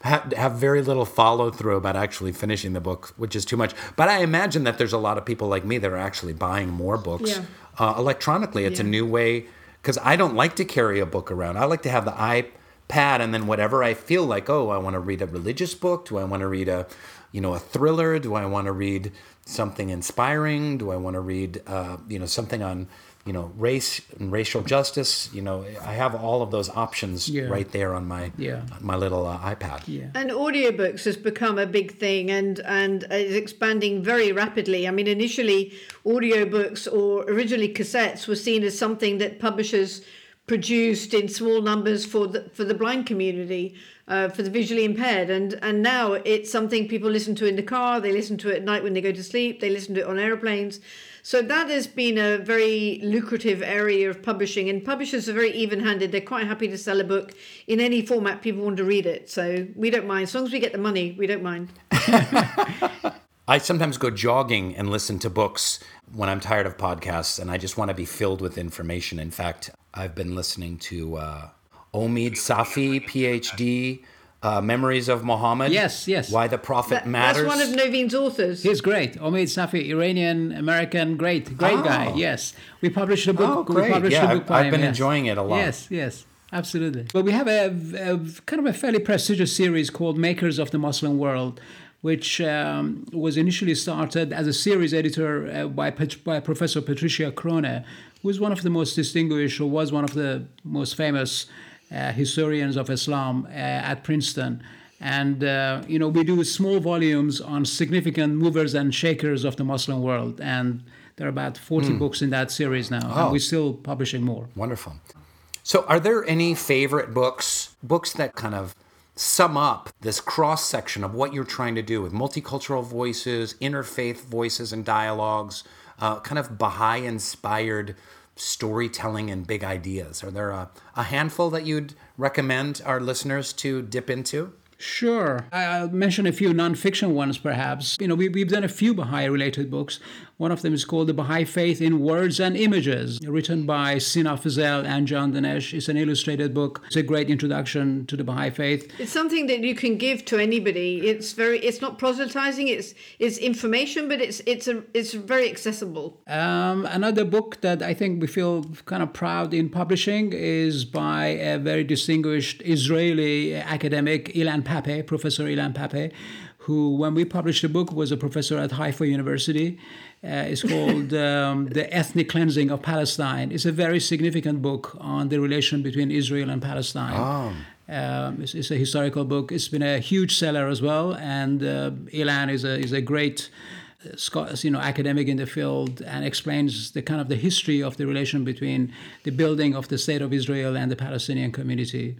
have very little follow through about actually finishing the book, which is too much. But I imagine that there's a lot of people like me that are actually buying more books Yeah. uh, electronically. It's a new way because I don't like to carry a book around. I like to have the iPad and then whatever I feel like. Oh, I want to read a religious book. Do I want to read a, you know, a thriller? Do I want to read something inspiring? Do I want to read, uh, you know, something on, you know, race and racial justice? You know, I have all of those options Yeah. right there on my Yeah. on my little uh, iPad. Yeah. And audiobooks has become a big thing and and is expanding very rapidly. I mean, initially, audiobooks or originally cassettes were seen as something that publishers produced in small numbers for the for the blind community, uh, for the visually impaired, and and now it's something people listen to in the car. They listen to it at night when they go to sleep. They listen to it on airplanes. So that has been a very lucrative area of publishing, and publishers are very even-handed. They're quite happy to sell a book in any format people want to read it. So we don't mind as long as we get the money. We don't mind. I sometimes go jogging and listen to books when I'm tired of podcasts and I just want to be filled with information. In fact, I've been listening to uh, Omid Safi, PhD, uh, Memories of Muhammad. Yes, yes. Why the Prophet That- Matters. That's one of Novin's authors. He's great. Omid Safi, Iranian American, great, great guy. Oh. Yes, we published a book. Oh, We great. published Yeah, a book I've- by I've him, been yes. enjoying it a lot. Yes, yes, absolutely. But we have a, a kind of a fairly prestigious series called Makers of the Muslim World, which um, was initially started as a series editor uh, by by Professor Patricia Crone, who is one of the most distinguished, or was one of the most famous uh, historians of Islam uh, at Princeton. And uh, you know, we do small volumes on significant movers and shakers of the Muslim world, and there are about 40 books in that series now, Oh. and we're still publishing more. Wonderful. So, are there any favorite books, books that kind of sum up this cross section of what you're trying to do with multicultural voices, interfaith voices and dialogues, uh, kind of Baha'i inspired storytelling and big ideas? Are there a, a handful that you'd recommend our listeners to dip into? Sure. I'll mention a few nonfiction ones, perhaps. You know, we, we've done a few Baha'i related books. One of them is called The Baha'i Faith in Words and Images, written by Seena Fazel and John Danesh. It's an illustrated book. It's a great introduction to the Baha'i faith. It's something that you can give to anybody. It's very it's not proselytizing, it's it's information, but it's it's a it's very accessible. Um, another book that I think we feel kind of proud in publishing is by a very distinguished Israeli academic, Ilan Pappé, Professor Ilan Pappé, who, when we published the book, was a professor at Haifa University. Uh, it's called um, The Ethnic Cleansing of Palestine. It's a very significant book on the relation between Israel and Palestine. Oh. Um, it's, it's, a historical book. It's been a huge seller as well, and uh, Ilan is a is a great, uh, you know, academic in the field and explains the kind of the history of the relation between the building of the state of Israel and the Palestinian community.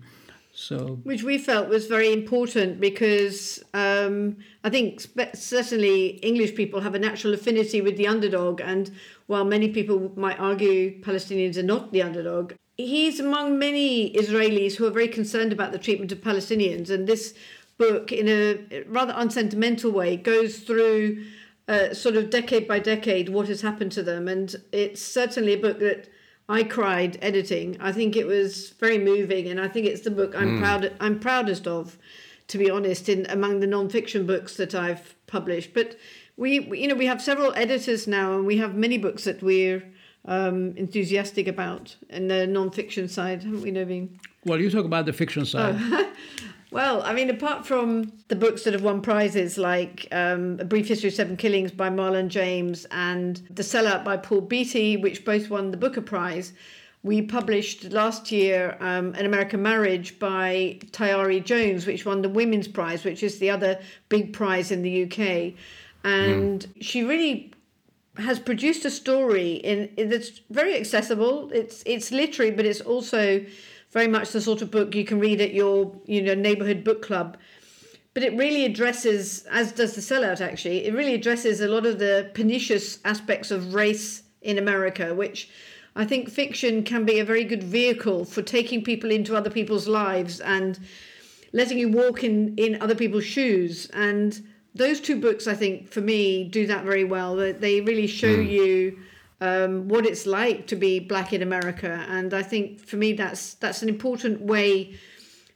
So, which we felt was very important because um, I think certainly English people have a natural affinity with the underdog, and while many people might argue Palestinians are not the underdog, he's among many Israelis who are very concerned about the treatment of Palestinians, and this book, in a rather unsentimental way, goes through uh, sort of decade by decade what has happened to them, and it's certainly a book that I cried editing. I think it was very moving, and I think it's the book I'm mm. proud I'm proudest of, to be honest, in among the non-fiction books that I've published. But we, you know, we have several editors now, and we have many books that we're um, enthusiastic about in the non-fiction side, haven't we, Novin? Well, you talk about the fiction side. Oh. Well, I mean, apart from the books that have won prizes like um, A Brief History of Seven Killings by Marlon James and The Sellout by Paul Beatty, which both won the Booker Prize, we published last year um, An American Marriage by Tayari Jones, which won the Women's Prize, which is the other big prize in the UK. And mm. she really has produced a story in, in that's very accessible. It's it's literary, but it's also very much the sort of book you can read at your you know neighborhood book club. But it really addresses as does the sellout actually it really addresses a lot of the pernicious aspects of race in america which i think fiction can be a very good vehicle for taking people into other people's lives and letting you walk in in other people's shoes. And those two books i think for me do that very well. They really show mm. you um, what it's like to be black in America, and I think for me that's that's an important way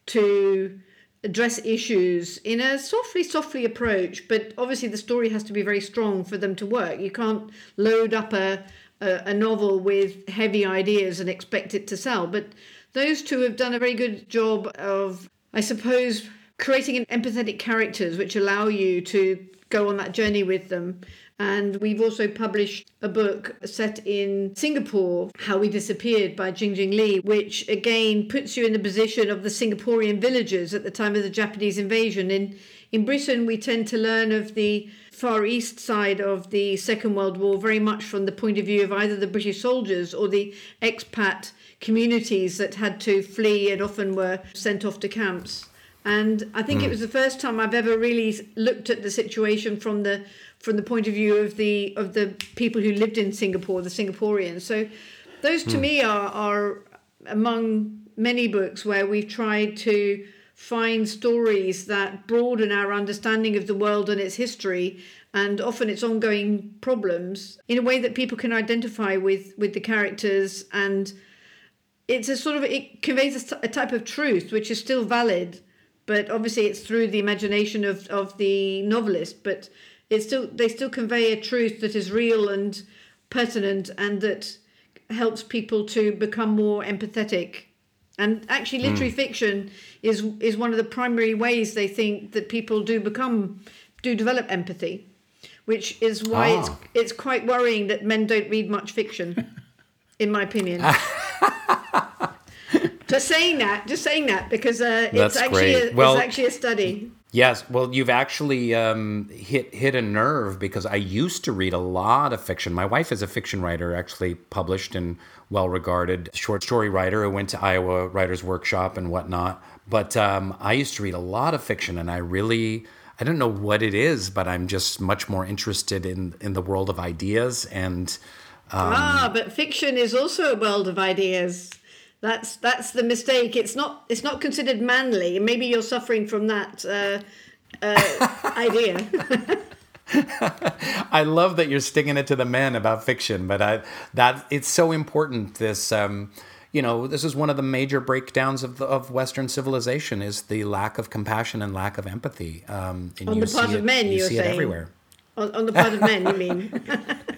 to address issues in a softly softly approach. But obviously the story has to be very strong for them to work. You can't load up a a, a novel with heavy ideas and expect it to sell. But those two have done a very good job of, I suppose, creating an empathetic characters which allow you to go on that journey with them and we've also published a book set in Singapore, How We Disappeared by Jingjing Jing Lee, which again puts you in the position of the Singaporean villagers at the time of the Japanese invasion. In, in Britain, we tend to learn of the far east side of the Second World War very much from the point of view of either the British soldiers or the expat communities that had to flee and often were sent off to camps. And I think mm. it hmm. was the first time I've ever really looked at the situation from the from the point of view of the of the people who lived in Singapore, the Singaporeans. So those to mm. me are are among many books where we've tried to find stories that broaden our understanding of the world and its history and often its ongoing problems in a way that people can identify with with the characters and it's a sort of it conveys a, a type of truth which is still valid but obviously it's through the imagination of of the novelist but it's still they still convey a truth that is real and pertinent and that helps people to become more empathetic and actually literary mm. fiction is is one of the primary ways they think that people do become do develop empathy which is why ah. it's it's quite worrying that men don't read much fiction in my opinion just saying that just saying that because uh, it's actually a, well, it's actually a study Yes, well, you've actually um, hit hit a nerve because I used to read a lot of fiction. My wife is a fiction writer, actually published and well regarded short story writer who went to Iowa Writers Workshop and whatnot. But um, I used to read a lot of fiction, and I really I don't know what it is, but I'm just much more interested in in the world of ideas and. Um, ah, but fiction is also a world of ideas. That's that's the mistake. It's not it's not considered manly. Maybe you're suffering from that uh, uh, idea. I love that you're sticking it to the men about fiction, but I, that it's so important. This, um, you know, this is one of the major breakdowns of the, of Western civilization is the lack of compassion and lack of empathy. Um, on the part of it, men, you you're see saying. it everywhere. On, on the part of men, you mean?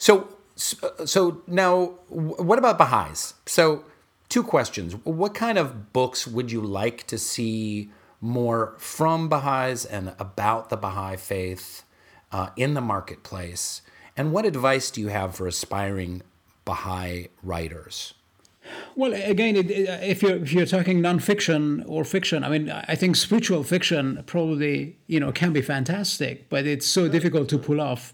So, so now, what about Baha'is? So, two questions. What kind of books would you like to see more from Baha'is and about the Baha'i faith uh, in the marketplace? And what advice do you have for aspiring Baha'i writers? Well, again, if you're if you're talking nonfiction or fiction, I mean, I think spiritual fiction probably you know can be fantastic, but it's so difficult to pull off.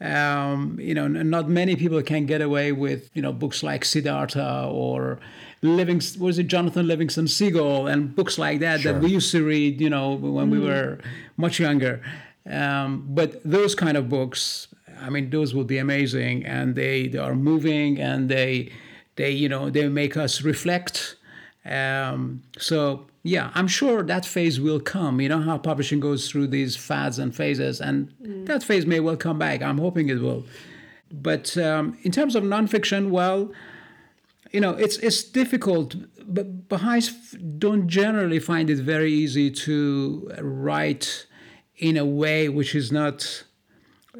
Um, you know, not many people can get away with you know books like Siddhartha or Living was it Jonathan Livingston Seagull and books like that Sure. that we used to read you know when we were much younger. Um, but those kind of books, I mean, those would be amazing, and they, they are moving, and they they you know they make us reflect. Um, so yeah, I'm sure that phase will come. You know how publishing goes through these fads and phases, and that phase may well come back. I'm hoping it will. But um, in terms of nonfiction, well, you know, it's it's difficult. But Baha'is don't generally find it very easy to write in a way which is not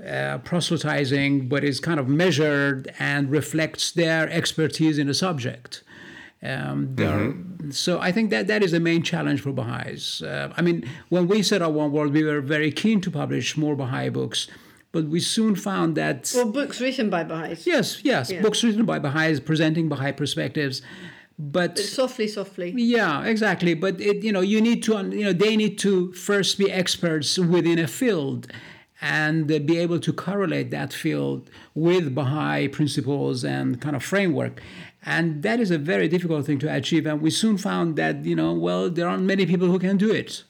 uh, proselytizing, but is kind of measured and reflects their expertise in the subject. Um, there are- so I think that that is the main challenge for Baha'is. Uh, I mean, when we set up One World, we were very keen to publish more Baha'i books, but we soon found that or books written by Baha'is. yes, yes, Yeah. books written by Baha'is presenting Baha'i perspectives, but Softly, softly. yeah, exactly. But it, you know, you need to, you know, they need to first be experts within a field and be able to correlate that field with Baha'i principles and kind of framework. And that is a very difficult thing to achieve. And we soon found that, you know, well, there aren't many people who can do it.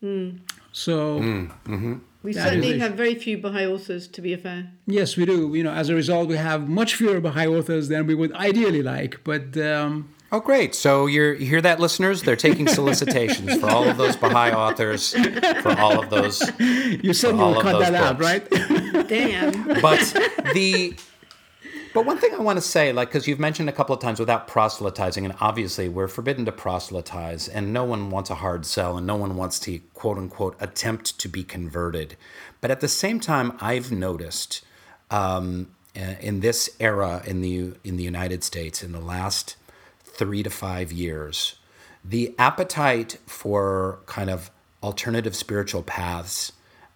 Hmm. So, hmm. Mm-hmm. We certainly is- have very few Baha'i authors, to be fair. yes, we do. You know, as a result, we have much fewer Baha'i authors than we would ideally like. But um, Oh, great. So you're, you hear that, listeners? They're taking solicitations for all of those Baha'i authors, for all of those. you said For you all of cut those that out, right? Damn. But the. But one thing I want to say, like, because you've mentioned a couple of times without proselytizing, and obviously we're forbidden to proselytize, and no one wants a hard sell, and no one wants to quote unquote attempt to be converted. But at the same time, I've noticed um, uh, in this era in the in the United States in the last three to five years, the appetite for kind of alternative spiritual paths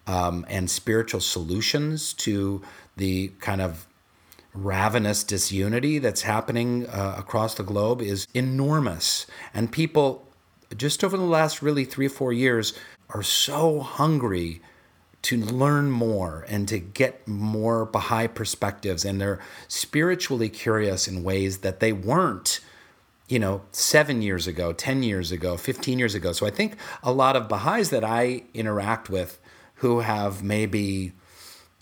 um, and spiritual solutions to the kind of ravenous disunity that's happening uh, across the globe is enormous. And people, just over the last really three or four years, are so hungry to learn more and to get more Baha'i perspectives. And they're spiritually curious in ways that they weren't you know, seven years ago, 10 years ago, 15 years ago. So I think a lot of Baha'is that I interact with who have maybe,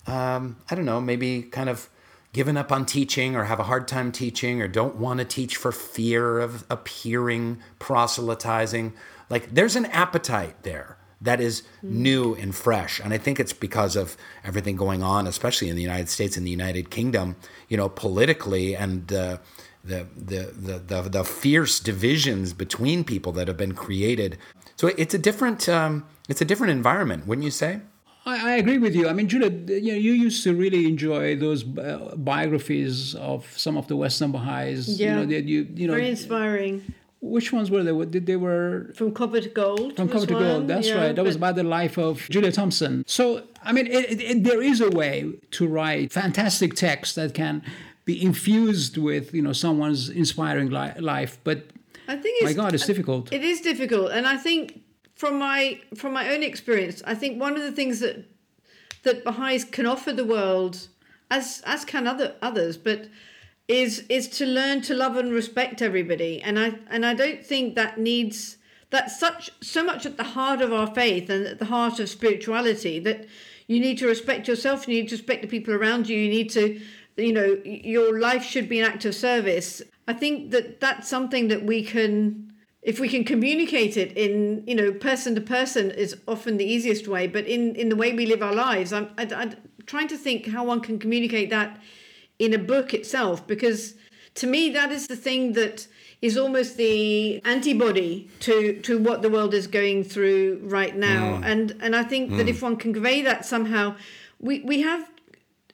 um, I don't know, maybe kind of given up on teaching or have a hard time teaching or don't want to teach for fear of appearing proselytizing, like there's an appetite there that is new and fresh. And I think it's because of everything going on, especially in the United States and the United Kingdom, you know, politically and uh, the, the, the, the, the fierce divisions between people that have been created. So it's a different, um, it's a different environment, wouldn't you say? I, I agree with you. I mean, Julia, you know, you used to really enjoy those uh, biographies of some of the Western Baha'is. Yeah. You know, that you, you know, Very inspiring. which ones were they? Did they were From Copper to Gold. from cover to gold. That's yeah, right. That was about the life of Julia Thompson. So, I mean, it, it, it, there is a way to write fantastic text that can be infused with, you know, someone's inspiring li- life. But I think my God, it's difficult. It is difficult, and I think from my from my own experience, I think one of the things that that Baha'is can offer the world, as as can other others, but is is to learn to love and respect everybody, and I and I don't think that needs that's such so much at the heart of our faith and at the heart of spirituality that you need to respect yourself, you need to respect the people around you, you need to you know your life should be an act of service. I think that that's something that we can if we can communicate it in you know person to person is often the easiest way but in in the way we live our lives i'm I, i'm trying to think how one can communicate that in a book itself because to me that is the thing that is almost the antibody to to what the world is going through right now. Mm. And and i think that mm. if one can convey that somehow we we have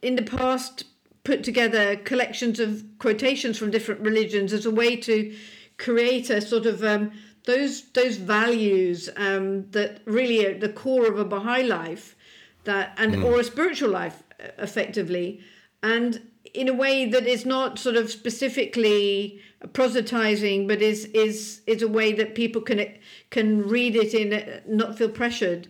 in the past put together collections of quotations from different religions as a way to create a sort of um, those those values um, that really are the core of a Baha'i life, that and or a spiritual life, effectively, and in a way that is not sort of specifically proselytizing, but is is is a way that people can can read it in, uh, not feel pressured.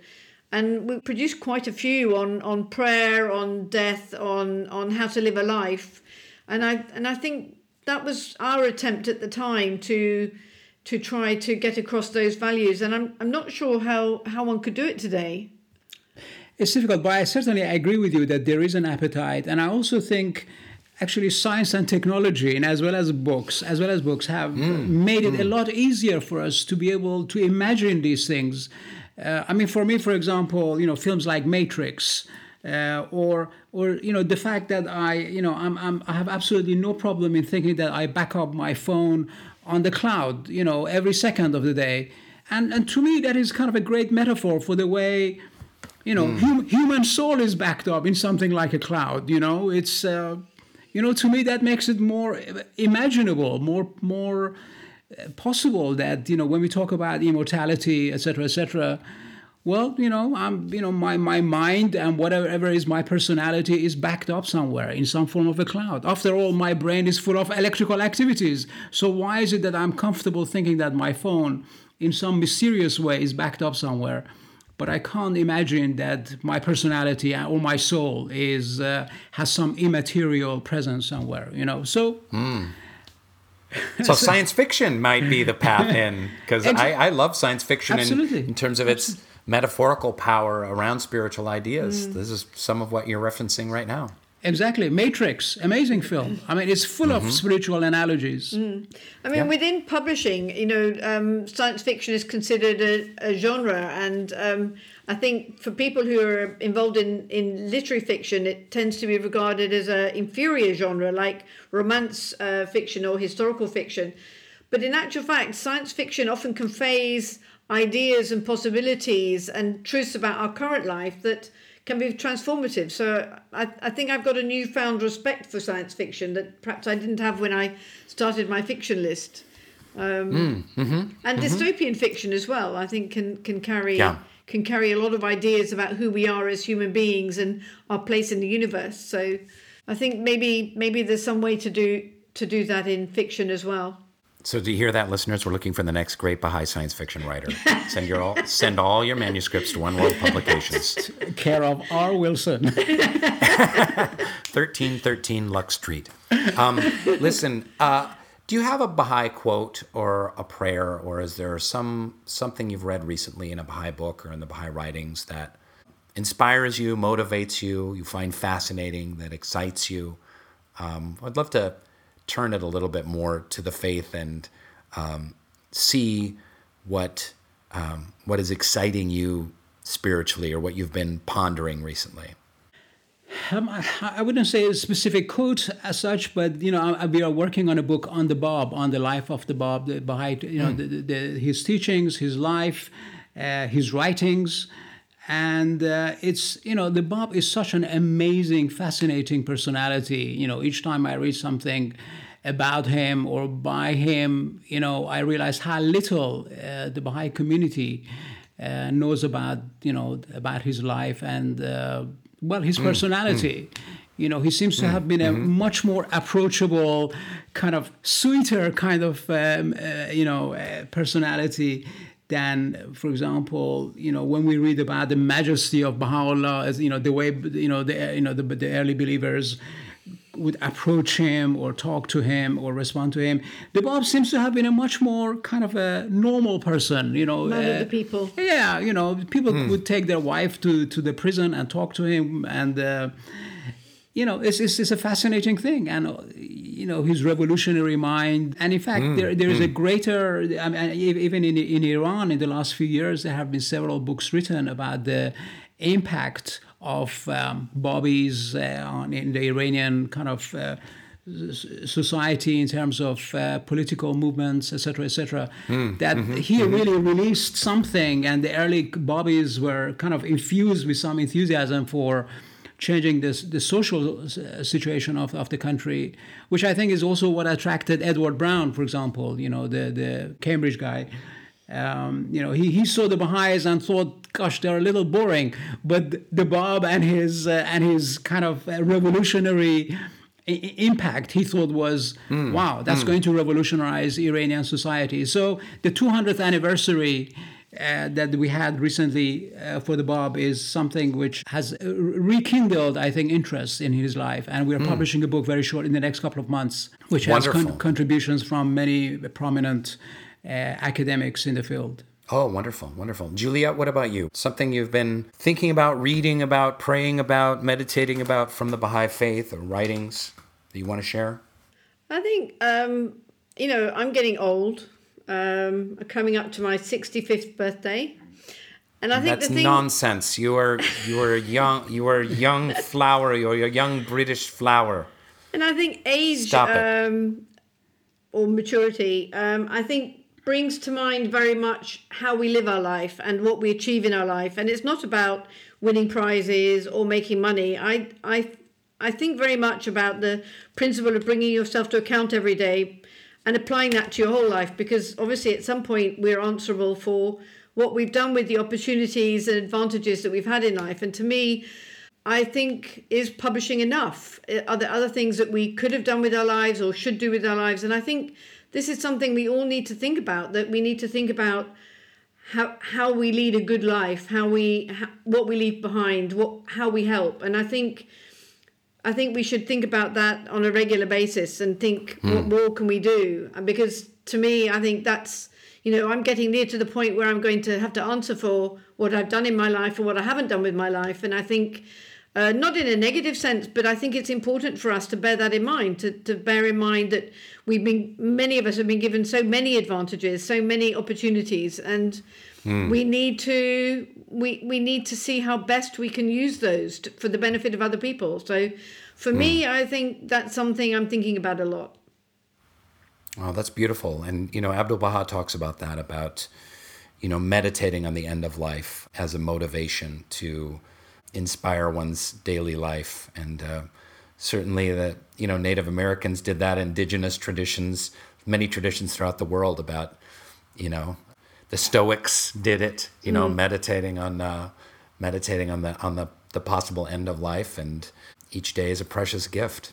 And we produced quite a few on on prayer, on death, on on how to live a life, and I and I think that was our attempt at the time to to try to get across those values and i'm, I'm not sure how how one could do it today It's difficult, but I certainly agree with you that there is an appetite, and I also think actually science and technology, and as well as books, as well as books, have made it a lot easier for us to be able to imagine these things. Uh, I mean, for me, for example, you know, films like Matrix. Uh, or, or you know, the fact that I, you know, I'm, I'm, I have absolutely no problem in thinking that I back up my phone on the cloud, you know, every second of the day, and and to me that is kind of a great metaphor for the way you know hum, human soul is backed up in something like a cloud you know? It's uh, you know to me that makes it more imaginable more more uh, possible that you know when we talk about immortality etc etc well you know i'm you know my my mind and whatever is my personality is backed up somewhere in some form of a cloud. After all my brain is full of electrical activities. So why is it that i'm comfortable thinking that my phone in some mysterious way is backed up somewhere but I can't imagine that my personality or my soul is uh, has some immaterial presence somewhere, you know. So, So science fiction might be the path in because I, I love science fiction in, in terms of its metaphorical power around spiritual ideas. This is some of what you're referencing right now. exactly, Matrix, amazing film. I mean, it's full of spiritual analogies. I mean, Yeah. within publishing, you know, um, science fiction is considered a, a genre, and um, I think for people who are involved in, in literary fiction, it tends to be regarded as an inferior genre, like romance uh, fiction or historical fiction. But in actual fact, science fiction often conveys ideas and possibilities and truths about our current life that can be transformative. So I, I think I've got a newfound respect for science fiction that perhaps I didn't have when I started my fiction list. Um, hmm, mm-hmm, and mm-hmm. dystopian fiction as well, I think can can carry Yeah. can carry a lot of ideas about who we are as human beings and our place in the universe. So I think maybe maybe there's some way to do to do that in fiction as well. So do you hear that, listeners? We're looking for the next great Baha'i science fiction writer. Send your all send all your manuscripts to One World Publications, Care of R. Wilson. thirteen thirteen Lux Street. Um, listen, uh, do you have a Baha'i quote or a prayer, or is there some something you've read recently in a Baha'i book or in the Baha'i writings that inspires you, motivates you, you find fascinating, that excites you? Um, I'd love to turn it a little bit more to the faith and um, see what um, what is exciting you spiritually or what you've been pondering recently. Um, I, I wouldn't say a specific quote as such, but you know, I, we are working on a book on the Bab, on the life of the Bab, the Baha'i, you know, the, the, the, his teachings, his life, uh, his writings, and uh, it's you know, the Bab is such an amazing, fascinating personality. You know, each time I read something about him or by him, you know, I realize how little uh, the Baha'i community uh, knows about you know about his life and uh, well his personality. You know, he seems to have been a much more approachable, kind of sweeter kind of um, uh, you know uh, personality than, for example, you know when we read about the majesty of Baha'u'llah, as you know the way you know the you know the, the early believers would approach him or talk to him or respond to him. The Bab seems to have been a much more kind of a normal person, you know. Man uh, the people. Yeah, you know, people would take their wife to, to the prison and talk to him, and uh, you know, it's, it's, it's, a fascinating thing. And, uh, you know, his revolutionary mind. And in fact, mm, there, there is mm. a greater, I mean, even in, in Iran in the last few years, there have been several books written about the impact of um, Babis uh, on, in the Iranian kind of uh, society in terms of uh, political movements, etc., etc. Mm, that mm-hmm, he mm-hmm. really released something, and the early Babis were kind of infused with some enthusiasm for changing this the social uh, situation of, of the country, which I think is also what attracted Edward Browne, for example, you know, the the Cambridge guy. Um, you know, he, he saw the Baha'is and thought, gosh, they're a little boring. But the Bab and his uh, and his kind of uh, revolutionary impact he thought was mm. wow that's mm. going to revolutionize iranian society so the 200th anniversary uh, that we had recently uh, for the Báb is something which has uh, rekindled, I think, interest in his life. And we're mm. publishing a book very short in the next couple of months, which Wonderful. has con- contributions from many prominent uh, academics in the field. Oh, wonderful, wonderful. Juliet, what about you? Something you've been thinking about, reading about, praying about, meditating about from the Baha'i faith or writings that you want to share? I think, um, you know, I'm getting old, um, coming up to my 65th birthday. And I think that's thing... nonsense. You are you are young. You are a young flower. You're a young British flower. And I think age um, or maturity. Um, I think brings to mind very much how we live our life and what we achieve in our life. And it's not about winning prizes or making money. I, I, I think very much about the principle of bringing yourself to account every day and applying that to your whole life because obviously at some point we're answerable for what we've done with the opportunities and advantages that we've had in life. And to me, I think is publishing enough? Eh, are there other things that we could have done with our lives or should do with our lives? And I think this is something we all need to think about that we need to think about how how we lead a good life how we how, what we leave behind what how we help and i think i think we should think about that on a regular basis and think mm. what more can we do? Because to me i think that's you know i'm getting near to the point where i'm going to have to answer for what i've done in my life or what i haven't done with my life. And i think uh, not in a negative sense, but I think it's important for us to bear that in mind, to, to bear in mind that we've been, many of us have been given so many advantages, so many opportunities, and mm. we need to, we, we need to see how best we can use those to, for the benefit of other people. So for mm. me, I think that's something I'm thinking about a lot. Oh, that's beautiful. And, you know, Abdul Baha talks about that, about, you know, meditating on the end of life as a motivation to, inspire one's daily life. And uh, certainly, that you know, Native Americans did that. Indigenous traditions, many traditions throughout the world about, you know, the Stoics did it. You know, mm. meditating on uh, meditating on the on the the possible end of life, and each day is a precious gift.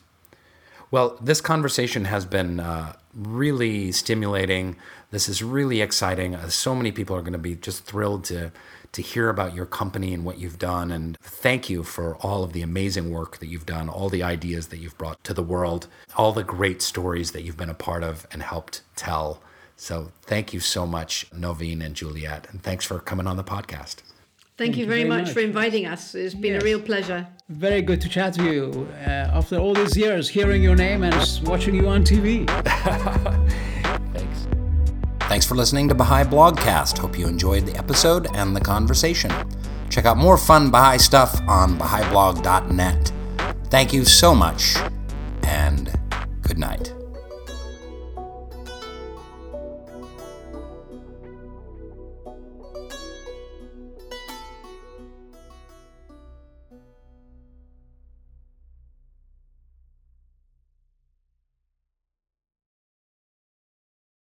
Well, this conversation has been uh, really stimulating. This is really exciting. Uh, so many people are going to be just thrilled to to hear about your company and what you've done. And thank you for all of the amazing work that you've done, all the ideas that you've brought to the world, all the great stories that you've been a part of and helped tell. So thank you so much, Novin and Juliet. And thanks for coming on the podcast. Thank, Thank you, very, very much, for inviting us. It's been yes. a real pleasure. Very good to chat to you uh, after all these years, hearing your name and watching you on TV. Thanks. Thanks for listening to Baha'i Blogcast. Hope you enjoyed the episode and the conversation. Check out more fun Baha'i stuff on Baha'iBlog.net. Thank you so much, and good night.